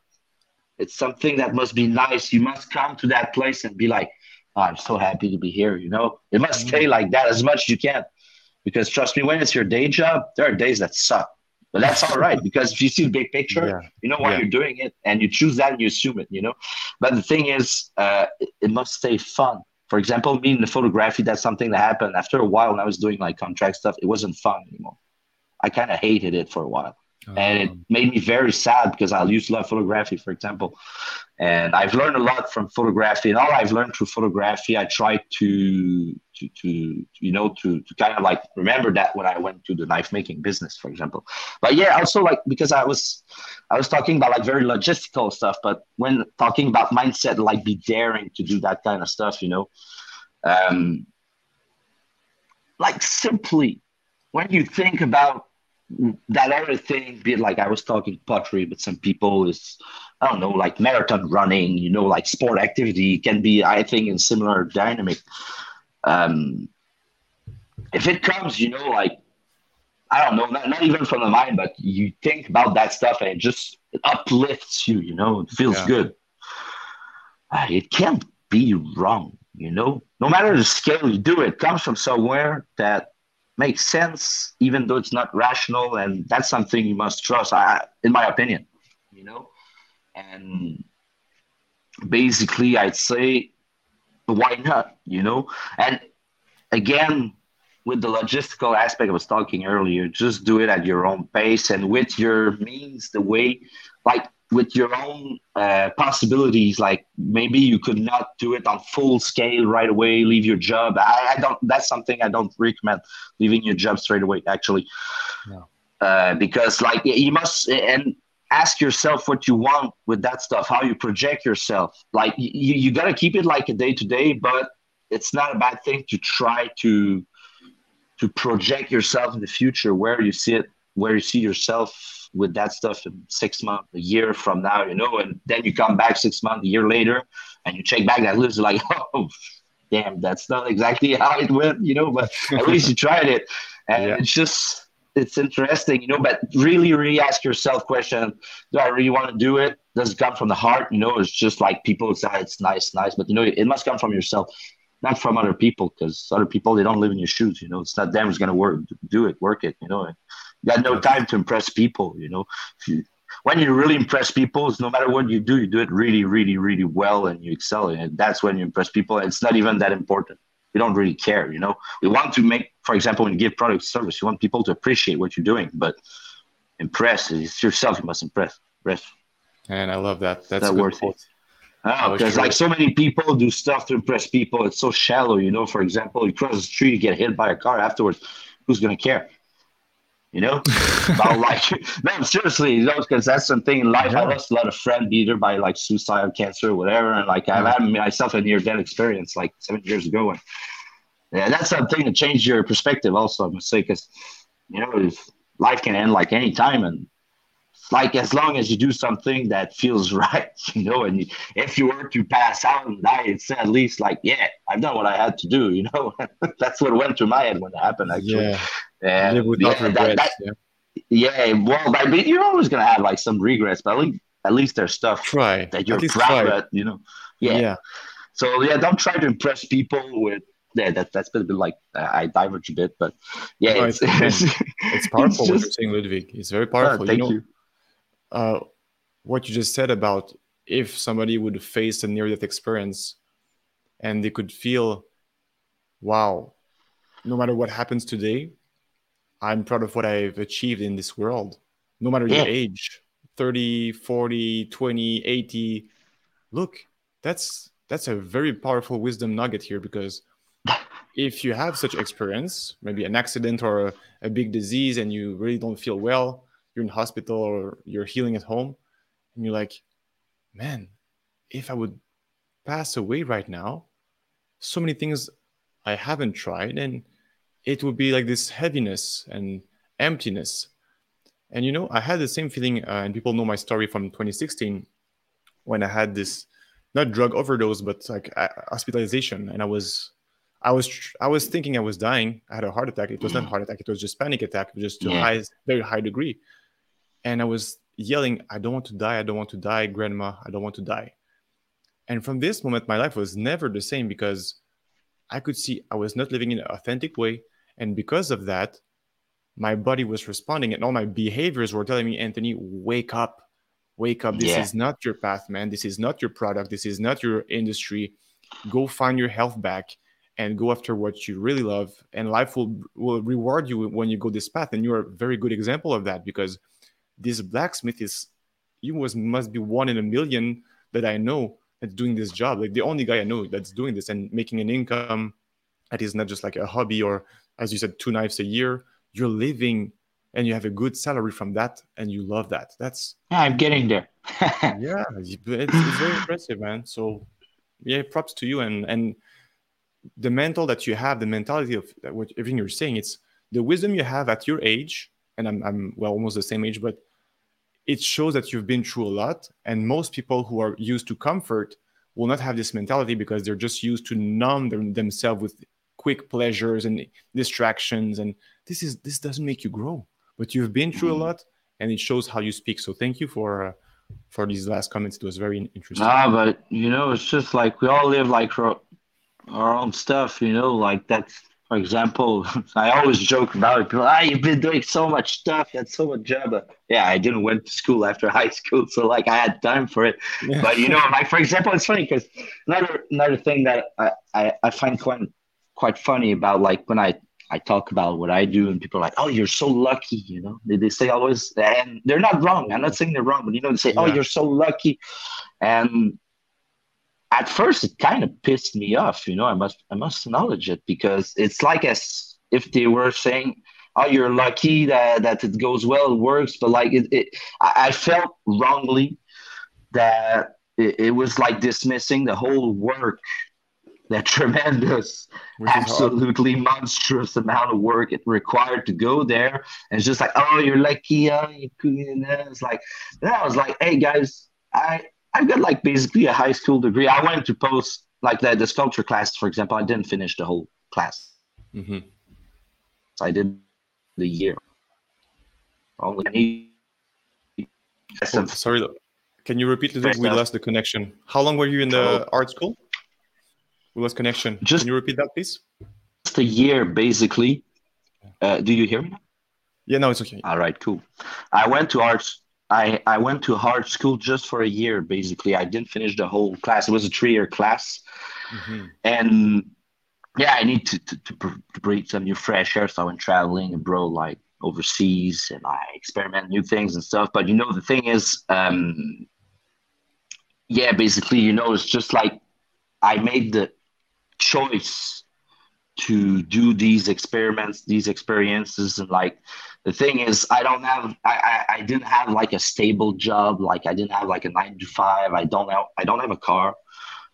It's something that must be nice. You must come to that place and be like, oh, I'm so happy to be here. You know, it must stay mm. like that as much as you can. Because trust me, when it's your day job, there are days that suck. But that's all right because if you see the big picture, yeah. you know why yeah. you're doing it, and you choose that and you assume it. You know. But the thing is, uh, it, it must stay fun. For example, me in the photography, that's something that happened after a while. When I was doing like contract stuff, it wasn't fun anymore. I kind of hated it for a while and it um, made me very sad because I used to love photography, for example. And I've learned a lot from photography, and all I've learned through photography, I try to to, to you know to, to kind of like remember that when I went to the knife making business, for example. But yeah, also like because I was I was talking about like very logistical stuff, but when talking about mindset, like be daring to do that kind of stuff, you know, um, like simply when you think about that other thing, be like I was talking pottery with some people is I don't know, like marathon running, you know, like sport activity can be, I think, in similar dynamic. Um, if it comes, you know, like I don't know, not, not even from the mind, but you think about that stuff and it just it uplifts you, you know, it feels yeah. good. Uh, it can't be wrong, you know. No matter the scale you do it, it comes from somewhere that makes sense, even though it's not rational, and that's something you must trust. I, in my opinion, you know, and basically, I'd say, why not? You know, and again, with the logistical aspect I was talking earlier, just do it at your own pace and with your means, the way, like with your own uh, possibilities like maybe you could not do it on full scale right away leave your job. I, I don't that's something i don't recommend leaving your job straight away actually. No. uh, because like you must and ask yourself what you want with that stuff how you project yourself. Like you, you got to keep it like a day to day but it's not a bad thing to try to to project yourself in the future where you see it where you see yourself with that stuff in six months, a year from now, you know, and then you come back six months, a year later, and you check back that list, like, oh, damn, that's not exactly how it went, you know, but at least you tried it. And yeah. it's just, it's interesting, you know, but really, really ask yourself question, do I really want to do it? Does it come from the heart? You know, it's just like people say it's nice, nice, but you know, it must come from yourself, not from other people, because other people, they don't live in your shoes, you know, it's not them who's going to work, do it, work it, you know, you got no time to impress people, you know. You, when you really impress people, no matter what you do, you do it really, really, really well and you excel it. That's when you impress people. It's not even that important. We don't really care, you know. We want to make, for example, when you give product service, you want people to appreciate what you're doing, but impress it's yourself. You must impress. impress. And I love that. That's that worth it. Oh, because like so many people do stuff to impress people. It's so shallow, you know. For example, you cross the street, you get hit by a car afterwards. Who's gonna care? You know, about like, no, seriously, you know, because that's something in life. Yeah. I lost a lot of friends either by like suicide or cancer or whatever. And like, I've had myself a near death experience like seven years ago. And yeah, that's something to change your perspective also, I must say, because, you know, life can end like any time. And like, as long as you do something that feels right, you know, and if you were to pass out and die, it's at least like, yeah, I've done what I had to do, you know, that's what went through my head when it happened, actually. Yeah. And yeah, regrets. That, that, yeah. yeah. well, I mean, you're always gonna have like some regrets, but at least, at least there's stuff try. that you're proud of, you know. Yeah. yeah. So yeah, don't try to impress people with yeah, that that's been a bit like uh, I diverge a bit, but yeah, no, it's, it's, it's, powerful it's just, what you're saying, Ludwig. It's very powerful. thank you. Know, you. Uh, what you just said about if somebody would face a near-death experience and they could feel, wow, no matter what happens today, I'm proud of what I've achieved in this world, no matter yeah. your age 30, 40, 20, 80. Look, that's that's a very powerful wisdom nugget here because if you have such experience, maybe an accident or a, a, big disease, and you really don't feel well, you're in hospital or you're healing at home, and you're like, man, if I would pass away right now, so many things I haven't tried, and it would be like this heaviness and emptiness. And you know, I had the same feeling, uh, and people know my story from 2016 when I had this not drug overdose, but like uh, hospitalization, and I was. I was I was thinking I was dying. I had a heart attack. It was not heart attack. It was just panic attack, just to yeah. high, very high degree. And I was yelling, "I don't want to die! I don't want to die, Grandma! I don't want to die!" And from this moment, my life was never the same because I could see I was not living in an authentic way. And because of that, my body was responding and all my behaviors were telling me, Anthony, wake up, wake up. This yeah. is not your path, man. This is not your product. This is not your industry. Go find your health back and go after what you really love. And life will, will reward you when you go this path. And you're a very good example of that because this blacksmith is, he was must be one in a million that I know that's doing this job. Like the only guy I know that's doing this and making an income that is not just like a hobby or, as you said, two knives a year. You're living and you have a good salary from that and you love that. That's yeah, I'm getting there. yeah, it's, it's very impressive, man. So yeah, props to you and and the mental that you have, the mentality of what everything you're saying, it's the wisdom you have at your age, and I'm I'm well almost the same age, but it shows that you've been through a lot. And most people who are used to comfort will not have this mentality because they're just used to numb them, themselves with quick pleasures and distractions. And this is this doesn't make you grow. But you've been through a mm-hmm. lot, and it shows how you speak. So thank you for. Uh, for these last comments, it was very interesting. Nah, but you know, it's just like we all live like our, our own stuff. You know, like that's for example, I always joke about it. People, ah, you've been doing so much stuff. You had so much job. But yeah, I didn't went to school after high school, so like I had time for it. Yeah. But you know, like for example, it's funny because another another thing that I, I, I find quite quite funny about like when I I talk about what I do, and people are like, "Oh, you're so lucky," you know. They, they say always, and they're not wrong. I'm not saying they're wrong, but you know, they say, "Oh, you're so lucky," and at first it kind of pissed me off you know i must i must acknowledge it because it's like as if they were saying oh you're lucky that, that it goes well it works but like it, it i felt wrongly that it, it was like dismissing the whole work that tremendous absolutely hard. monstrous amount of work it required to go there and it's just like oh you're lucky oh, you it's like then i was like hey guys i I've got like basically a high school degree. I went to post like the, the sculpture class, for example. I didn't finish the whole class. Mm-hmm. So I did the year. Only. Oh, sorry, can you repeat the We lost the connection. How long were you in the art school? We lost connection. Just, can you repeat that, please? Just a year, basically. Uh, do you hear me? Yeah, no, it's okay. All right, cool. I went to arts I, I went to hard school just for a year, basically. I didn't finish the whole class. It was a three year class. Mm-hmm. And yeah, I need to, to, to, to, breathe some new fresh air. So I went traveling abroad, like overseas, and I experiment new things and stuff. But you know, the thing is, um, yeah, basically, you know, it's just like I made the choice to do these experiments, these experiences, and like the thing is i don't have I, I, I didn't have like a stable job like i didn't have like a nine to five. I don't have i don't have a car.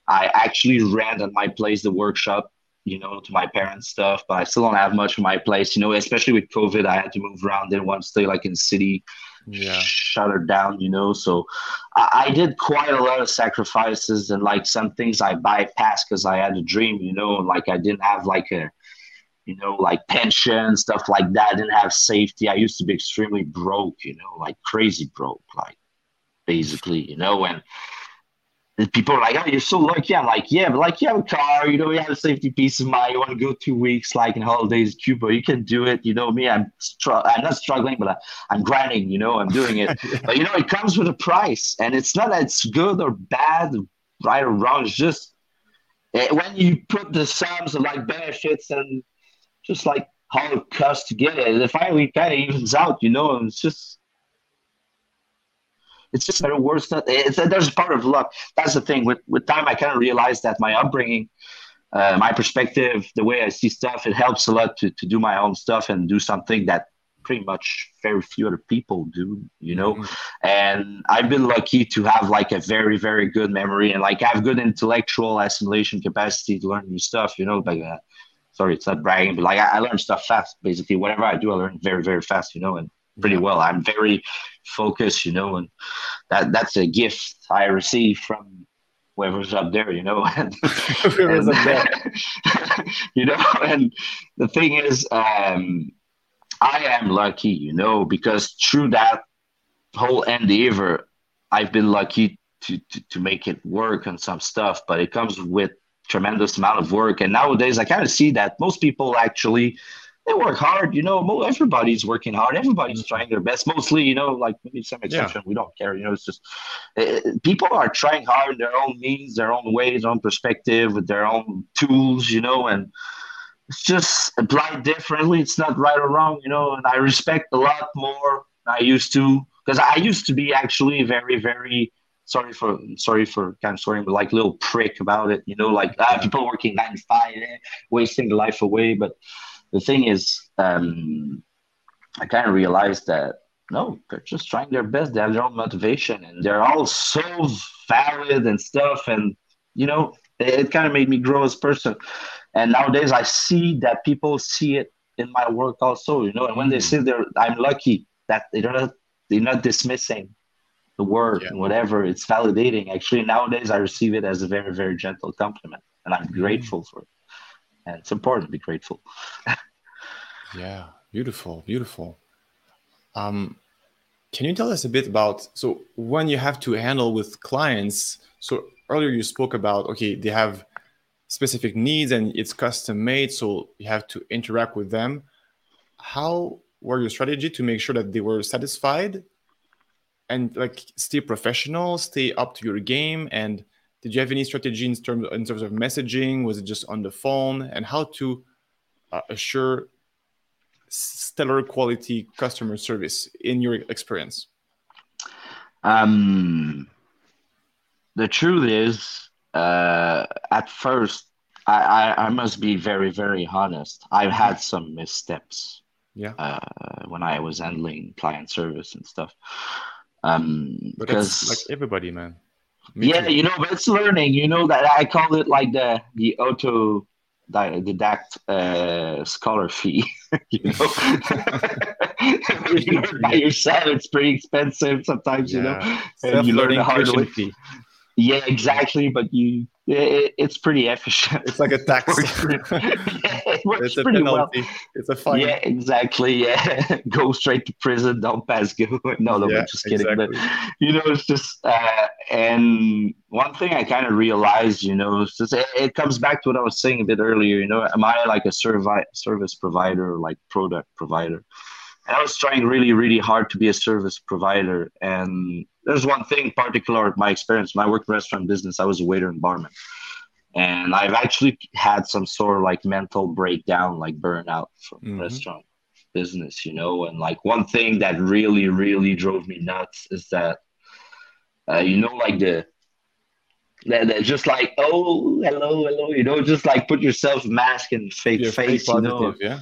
I actually ran at my place the workshop you know to my parents stuff but i still don't have much of my place you know especially with covid i had to move around. Didn't want to stay like in city yeah. shut her down you know so I, I did quite a lot of sacrifices and like some things i bypassed because i had a dream you know like i didn't have like a you know, like pension, stuff like that. I didn't have safety. I used to be extremely broke, you know, like crazy broke, like basically, you know, and people are like, oh, you're so lucky. I'm like, yeah, but like you have a car, you know, you have a safety piece of mind. You want to go two weeks, like in holidays, Cuba, you can do it. You know me, I'm str- I'm not struggling, but I, am grinding. You know, I'm doing it. yeah. But you know, it comes with a price, and it's not that it's good or bad, right or wrong. It's just eh, when you put the sums of like benefits and just like how it costs to get it. The finally kind of evens out, you know, and it's just it's just better worse that it's, there's a part of luck. That's the thing. With with time, I kind of realized that my upbringing, uh, my perspective, the way I see stuff, it helps a lot to to do my own stuff and do something that pretty much very few other people do, you know. Mm-hmm. And I've been lucky to have like a very very good memory and like have good intellectual assimilation capacity to learn new stuff, you know, like. Uh, sorry, it's not bragging, but like I, I learn stuff fast. Basically, whatever I do, I learn very, very fast, you know, and pretty well. I'm very focused, you know, and that that's a gift I receive from whoever's up there, you know. and, and up there. you know, and the thing is, um, I am lucky, you know, because through that whole endeavor, I've been lucky to, to, to make it work on some stuff, but it comes with tremendous amount of work. And nowadays, I kind of see that most people actually they work hard. You know, everybody's working hard. Everybody's mm-hmm. trying their best. Mostly, you know, like maybe some exception, yeah. we don't care. You know, it's just uh, people are trying hard in their own means, their own ways, their own perspective, with their own tools. You know, and it's just applied differently. It's not right or wrong. You know, and I respect a lot more I used to because I used to be actually very, very sorry for sorry for kind of swearing, but like little prick about it. You know, like ah, people working nine to five, eh, wasting their life away. But the thing is, um, I kind of realized that no, they're just trying their best. They have their own motivation, and they're all so valid and stuff. And you know, it, it kind of made me grow as a person. And nowadays, I see that people see it in my work also. You know, and when they see say they're, I'm lucky that they're not they're not dismissing the work yeah. and whatever. It's validating. Actually, nowadays I receive it as a very, very gentle compliment, and I'm mm-hmm. grateful for it. And it's important to be grateful. yeah, beautiful, beautiful. Um, can you tell us a bit about so when you have to handle with clients? So earlier you spoke about okay, they have specific needs and it's custom made, so you have to interact with them. How were your strategy to make sure that they were satisfied and like stay professional, stay up to your game? And did you have any strategy in terms in terms of messaging? Was it just on the phone? And how to uh, assure stellar quality customer service in your experience? Um, the truth is, uh, at first, I, I, I must be very, very honest. I've had some missteps. Yeah. Uh, when I was handling client service and stuff. Um, but because like everybody, man. Me yeah, too. you know, but it's learning. You know that I call it like the the auto didact uh, scholar fee. you know, you learn by yourself. It's pretty expensive sometimes. Yeah. You know, and you learn the hard way. Fee. Yeah, exactly. But you, it, it's pretty efficient. It's like a tax. it works it's a pretty penalty. well. It's a fine. Yeah, exactly. Yeah, go straight to prison. Don't pass go. No, no, yeah, just kidding. Exactly. But you know, it's just. Uh, and one thing I kind of realized, you know, it's just, it, it, comes back to what I was saying a bit earlier. You know, am I like a servi- service provider, like product provider? And I was trying really, really hard to be a service provider. And there's one thing particular my experience. When I worked restaurant business, I was a waiter and barman. And I've actually had some sort of like mental breakdown, like burnout from mm-hmm. restaurant business, you know. And like one thing that really, really drove me nuts is that, uh, you know, like the that, just like oh hello hello you know just like put yourself mask and fake You're face you know yeah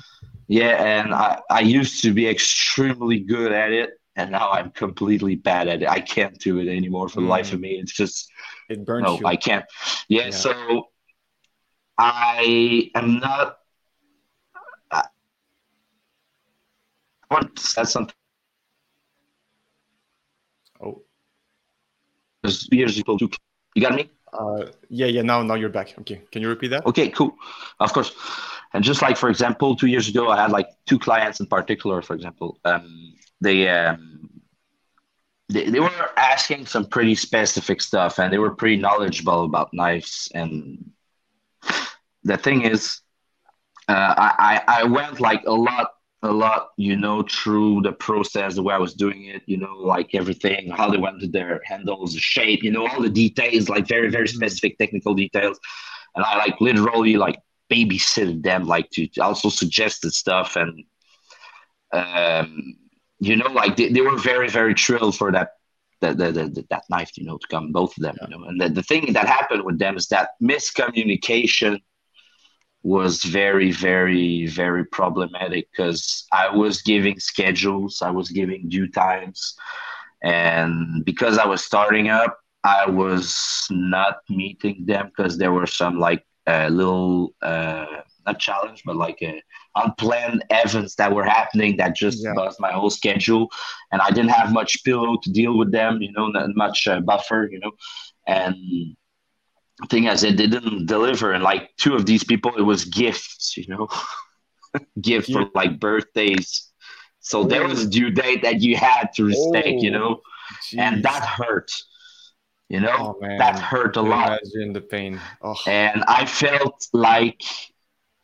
yeah, and I, I used to be extremely good at it, and now I'm completely bad at it. I can't do it anymore for the life of mm. me. It's just it burns no, you. I can't. Yeah, yeah, so I am not. I want to say something. Oh, years ago, you got me. Uh, yeah, yeah. Now, now you're back. Okay, can you repeat that? Okay, cool. Of course. And just like for example, two years ago, I had like two clients in particular. For example, um, they, um, they they were asking some pretty specific stuff, and they were pretty knowledgeable about knives. And the thing is, uh, I I went like a lot a lot, you know, through the process, the way I was doing it, you know, like everything, how they went to their handles, the shape, you know, all the details, like very, very mm-hmm. specific technical details. And I like literally like babysitted them, like to also suggested stuff. And, um, you know, like they, they were very, very thrilled for that that, that, that, that knife, you know, to come, both of them, yeah. you know. And the, the thing that happened with them is that miscommunication was very, very, very problematic because I was giving schedules, I was giving due times. And because I was starting up, I was not meeting them because there were some like uh, little, uh, not challenge, but like uh, unplanned events that were happening that just yeah. buzzed my whole schedule. And I didn't have much pillow to deal with them, you know, not much uh, buffer, you know. And thing as it didn't deliver. And like two of these people it was gifts you know? Gift for like birthdays. So oh. there was a due date that you had to respect oh, you know? Geez. and that hurt you know? Oh, that hurt a lot. Imagine the pain. Oh. and i felt like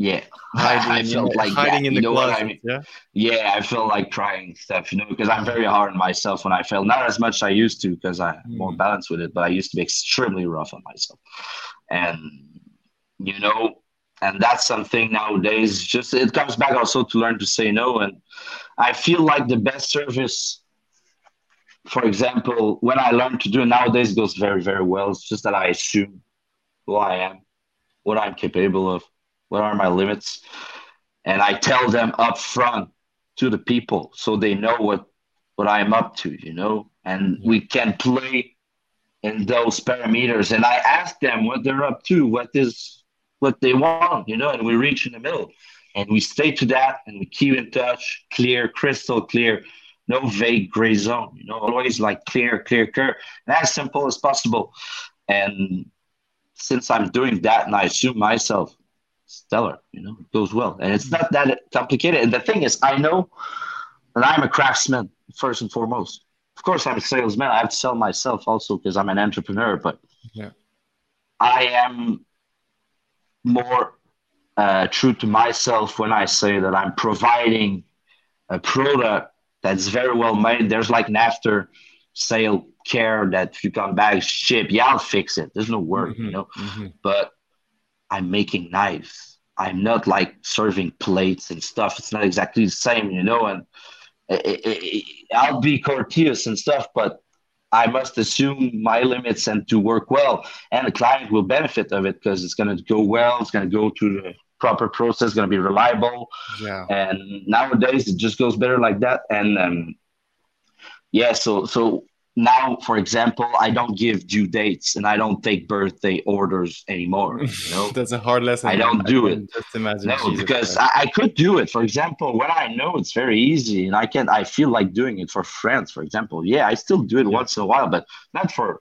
yeah, hiding, I felt in, like hiding that, in you the know closet. I mean? Yeah. Yeah, I feel like crying stuff, you know, because I'm very hard on myself when I fail. Not as much as I used to because I'm more Mm. balanced with it, but I used to be extremely rough on myself. And, you know, and that's something nowadays, just it comes back also to learn to say no. And I feel like the best service, for example, when I learn to do it nowadays, it goes very, very well. It's just that I assume who I am, what I'm capable of, what are my limits? And I tell them up front to the people so they know what what I'm up to, you know, and we can play in those parameters. And I ask them what they're up to, what is what they want, you know, and we reach in the middle, and we stay to that, and we keep in touch, clear, crystal clear, no vague gray zone, you know, always like clear, clear, clear, and as simple as possible. And since I'm doing that, and I assume myself stellar, you know, it goes well. And it's not that complicated. And the thing is, I know that I'm a craftsman first and foremost. Of course, I'm a salesman. I have to sell myself also because I'm an entrepreneur, but Yeah. I am more uh, true to myself when I say that I'm providing a product that's very well made. There's like an after sale care that if you come back, ship, yeah, I'll fix it. There's no work, you Mhm, know mhm. but I'm making knives. I'm not like serving plates and stuff. It's not exactly the same, you know. And i i i I'll be courteous and stuff, but I must assume my limits and to work well. And the client will benefit of it because it's going to go well. It's going to go through the proper process. Going to be reliable. Yeah. And nowadays it just goes better like that. And um, yeah, so so now, for example, I don't give due dates and I don't take birthday orders anymore. You know. That's a hard lesson. I don't do it. Just imagine. No, Jesus because I, I could do it. For example, when I know it's very easy and I can, I feel like doing it for friends. For example, yeah, I still do it Yeah. once in a while, but not for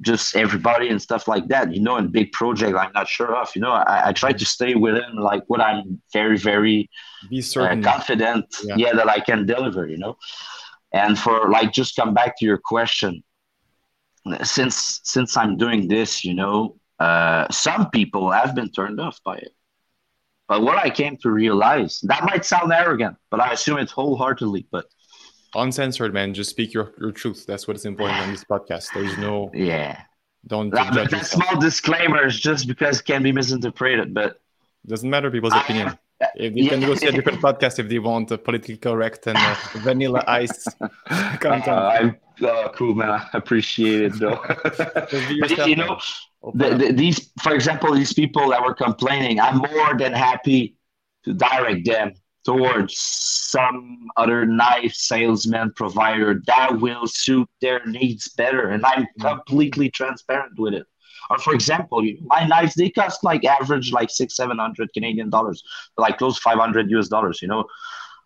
just everybody and stuff like that. You know, in big project, I'm not sure of. You know, I, I try to stay within like what I'm very, very be uh, confident, Yeah. yeah. that I can deliver. You know, and for like just come back to your question, since since I'm doing this, you know, uh, some people have been turned off by it. But what I came to realize that might sound arrogant, but I assume it wholeheartedly. But Uncensored, man. Just speak your, your truth. That's what's important on this podcast. There's no yeah, don't that, judge that small disclaimer is just because it can be misinterpreted. But Doesn't matter people's I- opinion. If they can go see a different podcast if they want a politically correct and uh, vanilla ice content. uh, oh, cool, man. I appreciate it, though. But you know, the, the, these, for example, these people that were complaining, I'm more than happy to direct them towards some other knife salesman provider that will suit their needs better. And I'm completely transparent with it. Or for example, my knives they cost like average like six, seven hundred Canadian dollars, like close five hundred US dollars. You know,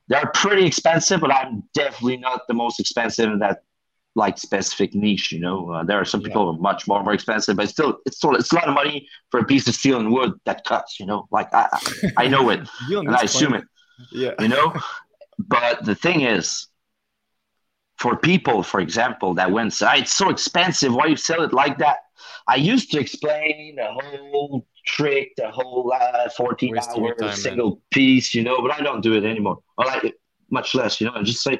they're pretty expensive, but I'm definitely not the most expensive in that like specific niche. You know, uh, there are some Yeah. people who are much more more expensive, but still, it's still it's a lot of money for a piece of steel and wood that cuts. You know, like I I know it and I assume it Yeah. you know but the thing is for people for example that went "Ah, it's so expensive. Why you sell it like that? I used to explain the whole trick the whole uh, 14 Wasting hour time, man. single piece you know but i don't do it anymore. I like it much less you know i just say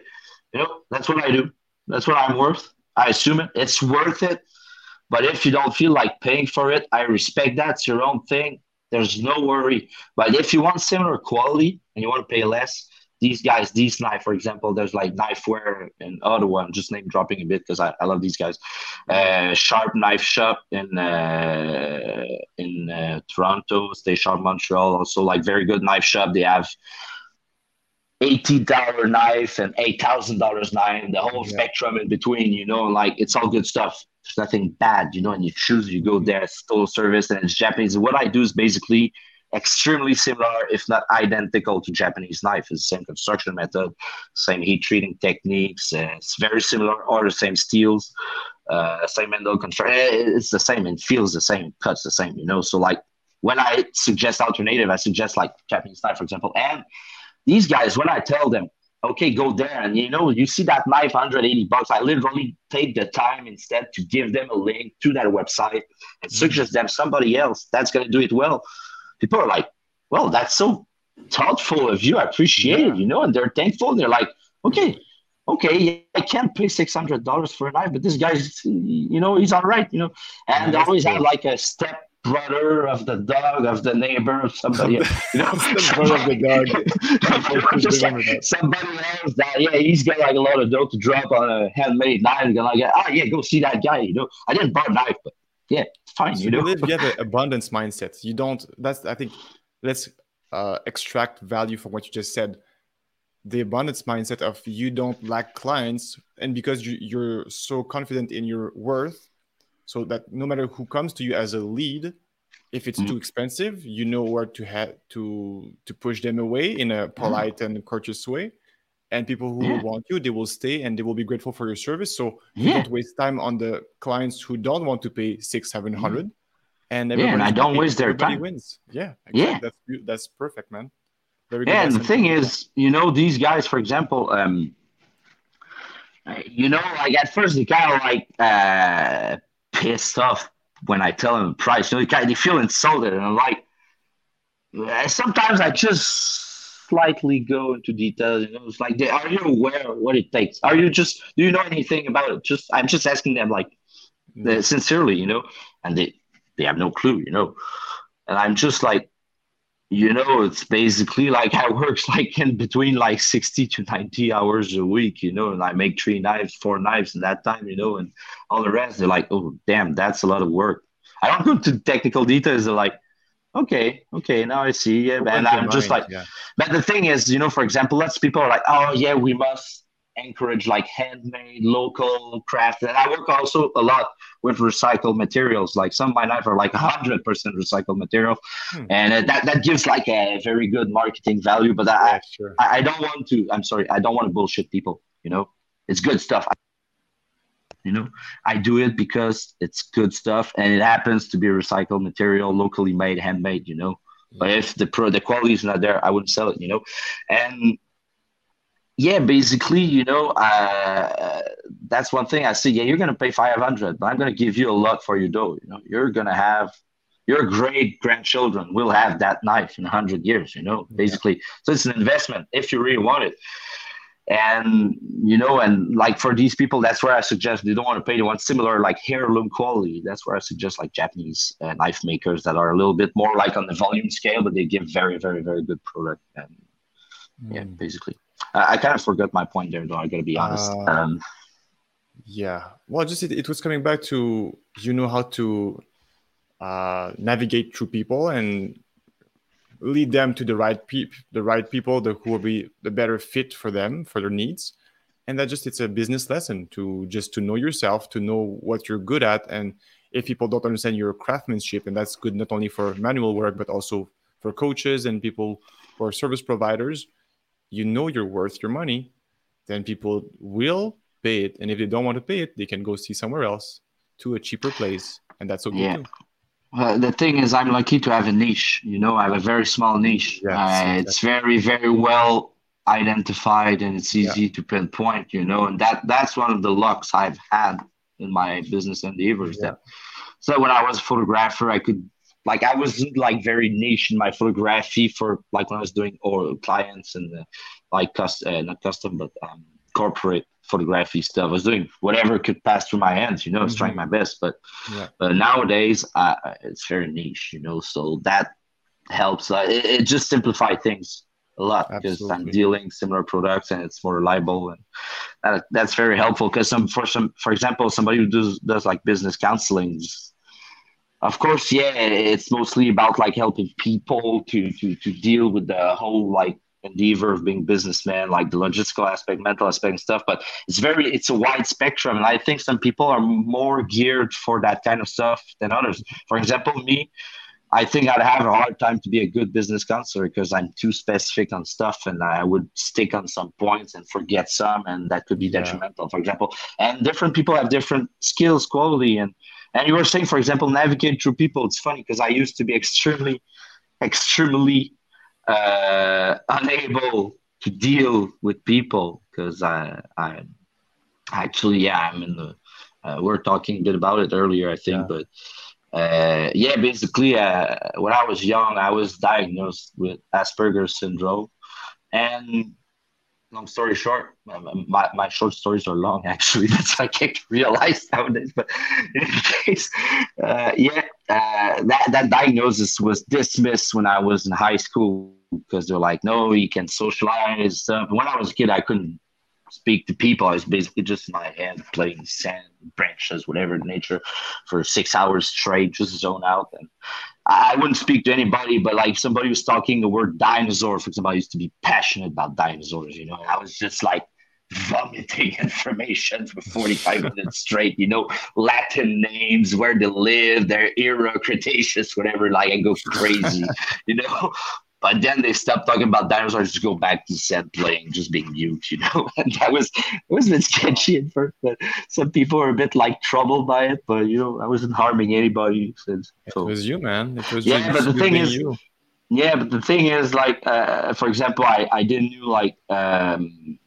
you know that's what i do. That's what i'm worth. I assume it. It's worth it. But if you don't feel like paying for it i respect that. It's your own thing. There's no worry. But if you want similar quality and you want to pay less these guys, these knife, for example, there's like Knifewear in Ottawa. I'm just name dropping a bit because I, I love these guys. Uh, Sharp Knife Shop in uh, in uh, Toronto, Stay Sharp Montreal, also like very good knife shop. They have eighty dollar knife and eight thousand dollars knife, and the whole Yeah. spectrum in between. You know, like it's all good stuff. There's nothing bad, you know. And you choose, you go there, it's total service, and it's Japanese. What I do is basically extremely similar, if not identical, to Japanese knife. It's the same construction method, same heat treating techniques. Uh, it's very similar, all the same steels, uh, same handle construction. It's the same and feels the same, cuts the same, you know. So like when I suggest alternative, I suggest like Japanese knife, for example. And these guys, when I tell them, okay, go there, and you know, you see that knife, 180 bucks. I literally take the time instead to give them a link to that website and suggest them somebody else that's going to do it well people are like, well, that's so thoughtful of you. I appreciate yeah. it, you know, and they're thankful. They're like, okay, okay, I can't pay six hundred dollars for a knife, but this guy's, you know, he's all right, you know. And they always have like a step brother of the dog of the neighbor of somebody, you know, brother of the dog. just like somebody else that yeah, he's got like a lot of dough to drop on a handmade knife. And like, oh yeah, go see that guy. You know, I didn't buy a knife, but yeah, fine. So you know, you have an abundance mindset. You don't. That's I think. Let's uh, extract value from what you just said the abundance mindset of you don't lack clients and because you, you're so confident in your worth so that no matter who comes to you as a lead if it's mm-hmm. too expensive you know where to have to to push them away in a polite and courteous way and people who yeah. want you they will stay and they will be grateful for your service so yeah. you don't waste time on the clients who don't want to pay six seven hundred mm-hmm. and yeah, and I don't waste their time. wins. Yeah, exactly. yeah, that's that's perfect, man. Very yeah, and the thing is, you know, these guys, for example, um, you know, like at first they kind of like uh, pissed off when I tell them the price. You know, they, kind of, they feel insulted, and I'm like, sometimes I just slightly go into details. You know, it's like, they, are you aware of what it takes? Are you just do you know anything about it? Just I'm just asking them like mm. sincerely, you know, and they they have no clue, you know, and I'm just like you know it's basically like i works like in between like 60 to 90 hours a week you know and i make three knives four knives in that time you know and all the rest they're like oh damn that's a lot of work i don't go to technical details they're like okay okay now i see yeah and i'm just mind, like yeah. but the thing is you know for example lots of people are like oh yeah we must encourage like handmade local craft and i work also a lot with recycled materials like some of my knives are like 100% recycled material hmm. and uh, that, that gives like a very good marketing value but I, yeah, sure. I, I don't want to i'm sorry i don't want to bullshit people you know it's good stuff you know i do it because it's good stuff and it happens to be recycled material locally made handmade you know but if the pro the quality is not there i wouldn't sell it you know and yeah, basically, you know, uh, that's one thing I see. Yeah, you're going to pay 500, but I'm going to give you a lot for your dough. You know, you're going to have your great grandchildren will have that knife in 100 years, you know, basically. Yeah. So it's an investment if you really want it. And, you know, and like for these people, that's where I suggest they don't want to pay. They want similar, like heirloom quality. That's where I suggest like Japanese uh, knife makers that are a little bit more like on the volume scale, but they give very, very, very good product. And yeah, mm. basically. I, I kind of forgot my point there, though. I got to be honest. Uh, um, yeah. Well, just it, it was coming back to you know how to uh, navigate through people and lead them to the right people, the right people the, who will be the better fit for them for their needs and that just it's a business lesson to just to know yourself to know what you're good at and if people don't understand your craftsmanship and that's good not only for manual work but also for coaches and people or service providers you know you're worth your money, then people will pay it. And if they don't want to pay it, they can go see somewhere else to a cheaper place. And that's okay yeah. too. Uh, the thing is, I'm lucky to have a niche. You know, I have a very small niche. Yes, uh, it's very, very well identified, and it's easy yeah. to pinpoint. You know, and that that's one of the lucks I've had in my business endeavors. Yeah. That so when I was a photographer, I could like I wasn't like very niche in my photography for like when I was doing or clients and uh, like custom, uh, not custom, but um, corporate photography stuff. I was doing whatever could pass through my hands, you know, mm-hmm. trying my best. But yeah. but nowadays, uh, it's very niche, you know. So that helps. Uh, it, it just simplifies things a lot because I'm dealing similar products and it's more reliable and that, that's very helpful. Because some for some, for example, somebody who does does like business counseling. Of course yeah it's mostly about like helping people to to to deal with the whole like endeavor of being businessman like the logistical aspect mental aspect and stuff but it's very it's a wide spectrum and i think some people are more geared for that kind of stuff than others. For example me i think i'd have a hard time to be a good business counselor because i'm too specific on stuff and i would stick on some points and forget some and that could be detrimental for example. And different people have different skills quality and and you were saying, for example, navigate through people. It's funny because I used to be extremely, extremely uh, unable to deal with people because I, I actually, yeah, I'm in the. Uh, we are talking a bit about it earlier, I think, yeah. but uh, yeah, basically, uh, when I was young, I was diagnosed with Asperger's syndrome, and long story short, my, my short stories are long actually. That's why I can't realize nowadays. But in any case, uh, yeah, uh, that that diagnosis was dismissed when I was in high school because they're like, no, you can socialize. When I was a kid, I couldn't speak to people. I was basically just in my head playing sand, branches, whatever nature, for six hours straight, just zone out. And I wouldn't speak to anybody, but like somebody was talking the word dinosaur, for example, I used to be passionate about dinosaurs, you know, I was just like vomiting information for 45 minutes straight, you know, Latin names, where they live, their era, Cretaceous, whatever, like I go crazy, you know. But then they stopped talking about dinosaurs, just go back to set playing, just being mute, you know. and that was it was a bit sketchy at first, but some people were a bit like troubled by it. But you know, I wasn't harming anybody. Since, so. It was you, man. It was yeah, but the thing is, you. yeah, but the thing is, like, uh, for example, I I didn't know like. um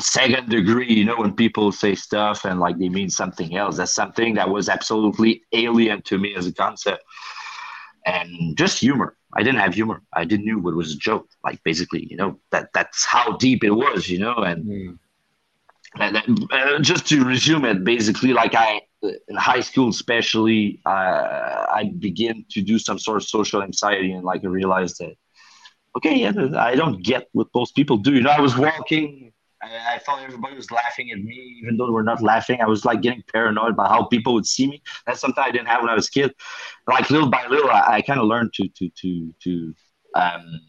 second degree, you know, when people say stuff and like they mean something else, that's something that was absolutely alien to me as a concept. And just humor. I didn't have humor. I didn't know what was a joke. Like basically, you know, that that's how deep it was, you know. And, mm. and, and just to resume it, basically, like I in high school, especially, uh, I begin to do some sort of social anxiety, and like I realized that, okay, yeah, I don't get what most people do. You know, I was walking I, I, thought everybody was laughing at me, even though they were not laughing. I was like getting paranoid about how people would see me. That's something I didn't have when I was a kid. Like little by little, I, I kind of learned to to to to um,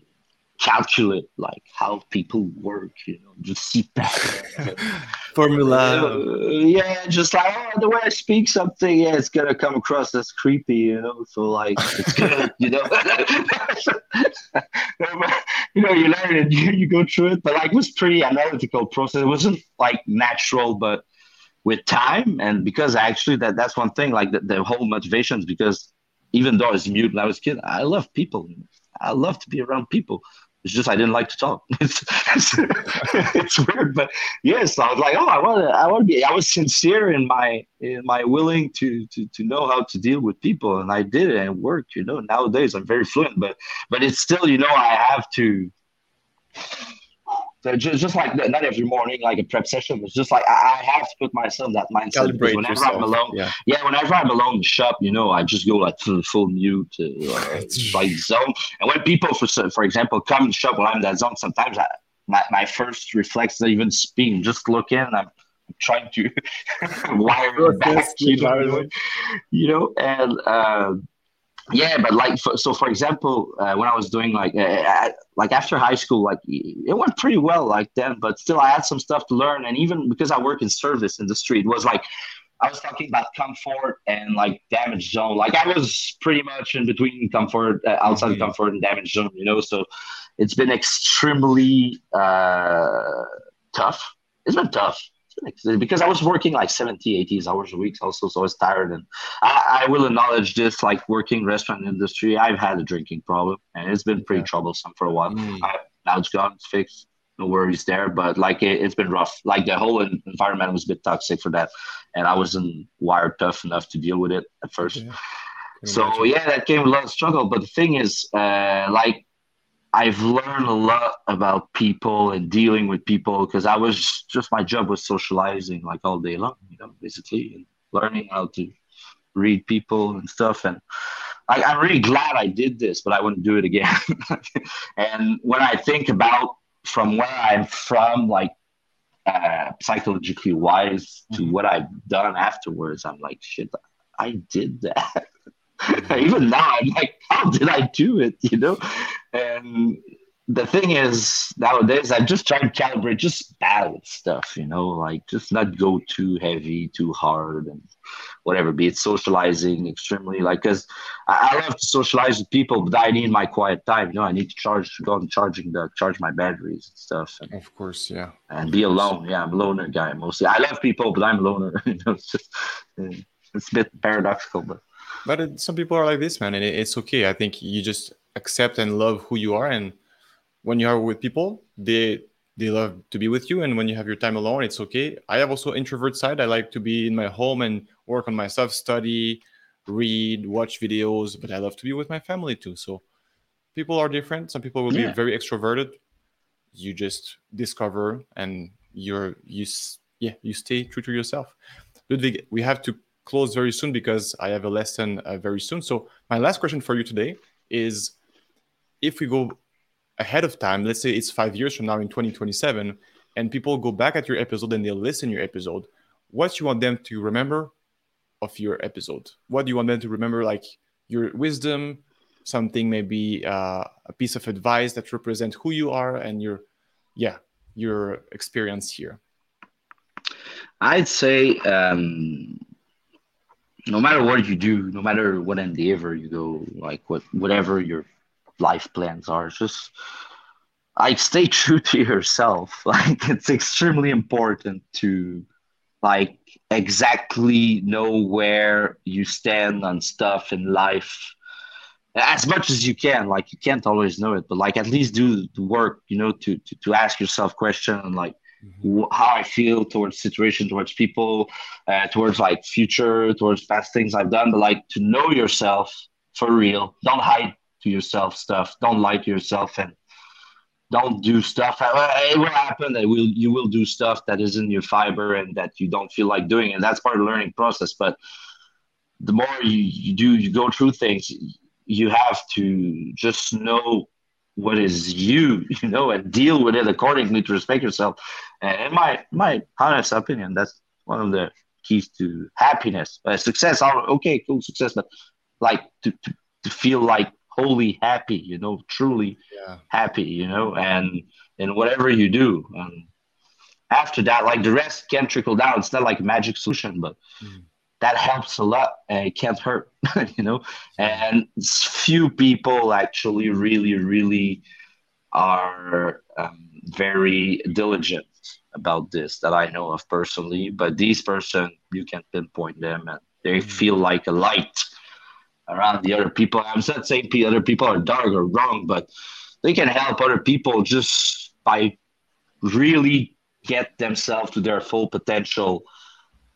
calculate like how people work, you know, just see patterns. Formula. Uh, yeah, just like oh, the way I speak something, yeah, it's gonna come across as creepy, you know. So like, it's good, you know. you know, you learn it, you, you go through it, but like, it was pretty analytical process. It wasn't like natural, but with time and because actually that that's one thing like the, the whole motivations because even though I was mute when I was a kid, I love people. I love to be around people. It's just I didn't like to talk. It's, it's, it's, weird, but yes, I was like, oh, I want to, I want to be. I was sincere in my in my willing to to to know how to deal with people, and I did it, and it worked. You know, nowadays I'm very fluent, but but it's still, you know, I have to so just, just like not every morning, like a prep session, it's just like I, I have to put myself that mindset. Calibrate whenever yourself. I'm alone, yeah. yeah, whenever I'm alone in the shop, you know, I just go like full, full mute, uh, like zone. And when people, for for example, come in the shop while I'm in that zone, sometimes I, my, my first reflex is even speak, just look in. I'm, trying to wire back, you know, you know, and. Uh, yeah but like for, so for example uh, when i was doing like uh, like after high school like it went pretty well like then but still i had some stuff to learn and even because i work in service industry it was like i was talking about comfort and like damage zone. Like i was pretty much in between comfort uh, outside mm-hmm. comfort and damage zone you know so it's been extremely uh tough. It's been tough because I was working like 70, 80 hours a week also, so I was tired. And I, I, will acknowledge this, like working restaurant industry, I've had a drinking problem and it's been pretty yeah. troublesome for a while. Mm. I, now it's gone, it's fixed, no worries there. But like it, has been rough. Like the whole environment was a bit toxic for that. And I wasn't wired tough enough to deal with it at first. Yeah. So yeah, that came with a lot of struggle. But the thing is, uh, like I've learned a lot about people and dealing with people because I was just my job was socializing like all day long, you know, basically, and learning how to read people and stuff. And I, I'm really glad I did this, but I wouldn't do it again. and when I think about from where I'm from, like uh, psychologically wise, to mm-hmm. what I've done afterwards, I'm like, shit, I did that. even now i'm like how did i do it you know? And the thing is nowadays i'm just trying to calibrate just balance stuff you know like just not go too heavy too hard and whatever be it socializing extremely like because I, I, love to socialize with people but i need my quiet time you know? I need to charge go on charging the charge my batteries and stuff and, of course yeah. and be alone yeah i'm a loner guy mostly. I love people but i'm a loner you know? It's just it's a bit paradoxical but but it, some people are like this, man, and it, it's okay. I think you just accept and love who you are, and when you are with people, they they love to be with you. And when you have your time alone, it's okay. I have also introvert side. I like to be in my home and work on myself, study, read, watch videos, but I love to be with my family too. So people are different. Some people will yeah. be very extroverted. You just discover and you're you yeah you stay true to yourself. Ludwig, we have to close very soon because I have a lesson uh, very soon. So my last question for you today is, if we go ahead of time, let's say it's five years from now in 2027, and people go back at your episode and they listen your episode, what you want them to remember of your episode? What do you want them to remember? Like your wisdom, something maybe uh, a piece of advice that represent who you are and your, yeah, your experience here. I'd say um, no matter what you do, no matter what endeavor you go, like what whatever your life plans are, just like stay true to yourself. Like it's extremely important to like exactly know where you stand on stuff in life as much as you can like you can't always know it but like at least do the work you know to to, to ask yourself question like mm-hmm. how i feel towards situation towards people uh, towards like future towards past things i've done but like to know yourself for real don't hide to yourself stuff don't lie to yourself and don't do stuff. It will happen that will you will do stuff that is in your fiber and that you don't feel like doing, and that's part of the learning process. But the more you, you do, you go through things, you have to just know what is you, you know, and deal with it accordingly to respect yourself. And in my my honest opinion, that's one of the keys to happiness, uh, success. Okay, cool, success, but like to, to, to feel like wholly happy, you know, truly yeah. happy, you know, and and whatever you do. And after that, like the rest can trickle down. It's not like a magic solution, but mm. That helps a lot and it can't hurt, you know. And few people actually really, really are um, very diligent about this that I know of personally. But these person, you can pinpoint them and they mm. feel like a light around the other people. I'm not saying other people are dark or wrong, but they can help other people just by really get themselves to their full potential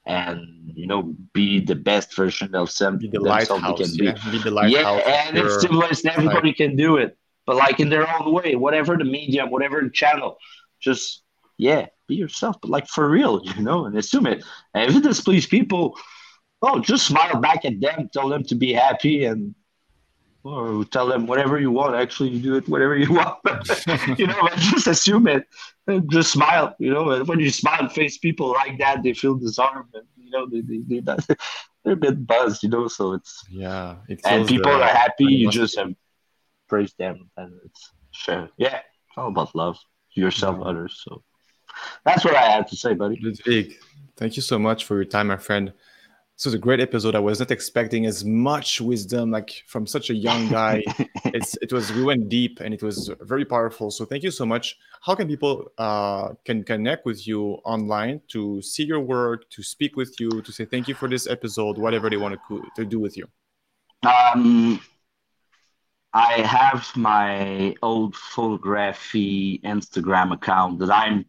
and you know be the best version of them be the themselves they can be. Yeah, be the lighthouse yeah and it's stimulus everybody can do it but like in their own way whatever the medium whatever the channel just yeah be yourself but like for real you know and assume it and if it displeases people oh, just smile back at them, tell them to be happy, and or tell them whatever you want. Actually, you do it whatever you want. you know, just assume it. And just smile. You know, and when you smile face people like that, they feel disarmed. And, you know, they they, they they're a bit buzzed. You know, so it's yeah. and people are happy. You just have praise them, and it's sure. Yeah, it's all about love yourself, yeah. others. So that's what I have to say, buddy. Big. Thank you so much for your time, my friend. This was a great episode. I was not expecting as much wisdom like from such a young guy. it's it was we went deep and it was very powerful. So thank you so much. How can people uh, can connect with you online to see your work, to speak with you, to say thank you for this episode, whatever they want to, to do with you? Um, I have my old photography Instagram account that I'm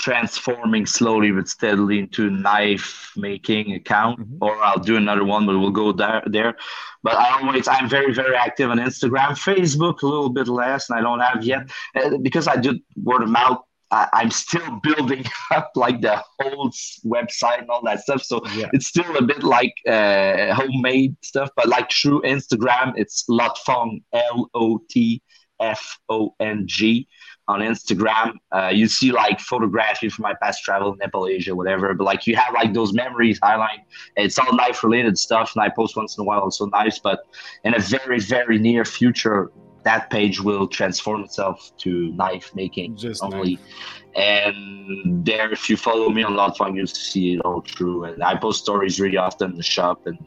transforming slowly but steadily into knife making account mm-hmm. or I'll do another one but we'll go there there but I always I'm very very active on Instagram Facebook a little bit less and I don't have yet uh, because I do word of mouth I, am still building up like the whole website and all that stuff so yeah. it's still a bit like uh, homemade stuff but like through Instagram it's Lotfong L O T F O N G on Instagram. Uh, you see like photography from my past travel, Nepal, Asia, whatever. But like you have like those memories highlight. It's all knife related stuff, and I post once in a while also knives. But in a very very near future, that page will transform itself to knife making Just only. Knife. And there, if you follow me on Lotfong, you'll see it all true. And I post stories really often in the shop and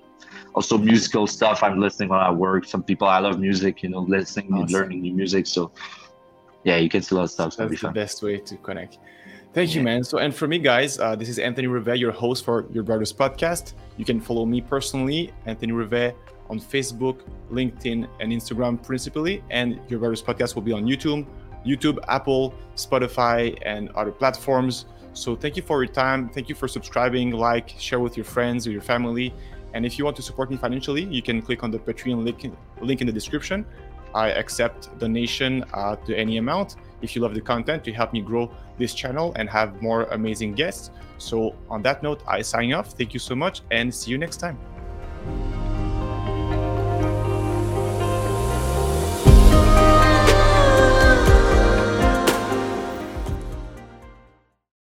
also musical stuff I'm listening when I work. Some people I love music, you know, listening awesome. and learning new music. So yeah, you can see a lot of stuff. That's the best way to connect. Thank yeah. you, man. So, and for me, guys, uh, this is Anthony Rivet, your host for Your Brothers podcast. You can follow me personally, Anthony Rivet, on Facebook, LinkedIn, and Instagram principally. And Your Brothers podcast will be on YouTube, YouTube, Apple, Spotify, and other platforms. So, thank you for your time. Thank you for subscribing, like, share with your friends or your family. And if you want to support me financially, you can click on the Patreon link, link in the description. I accept donation uh, to any amount if you love the content to help me grow this channel and have more amazing guests. So, on that note, I sign off. Thank you so much and see you next time.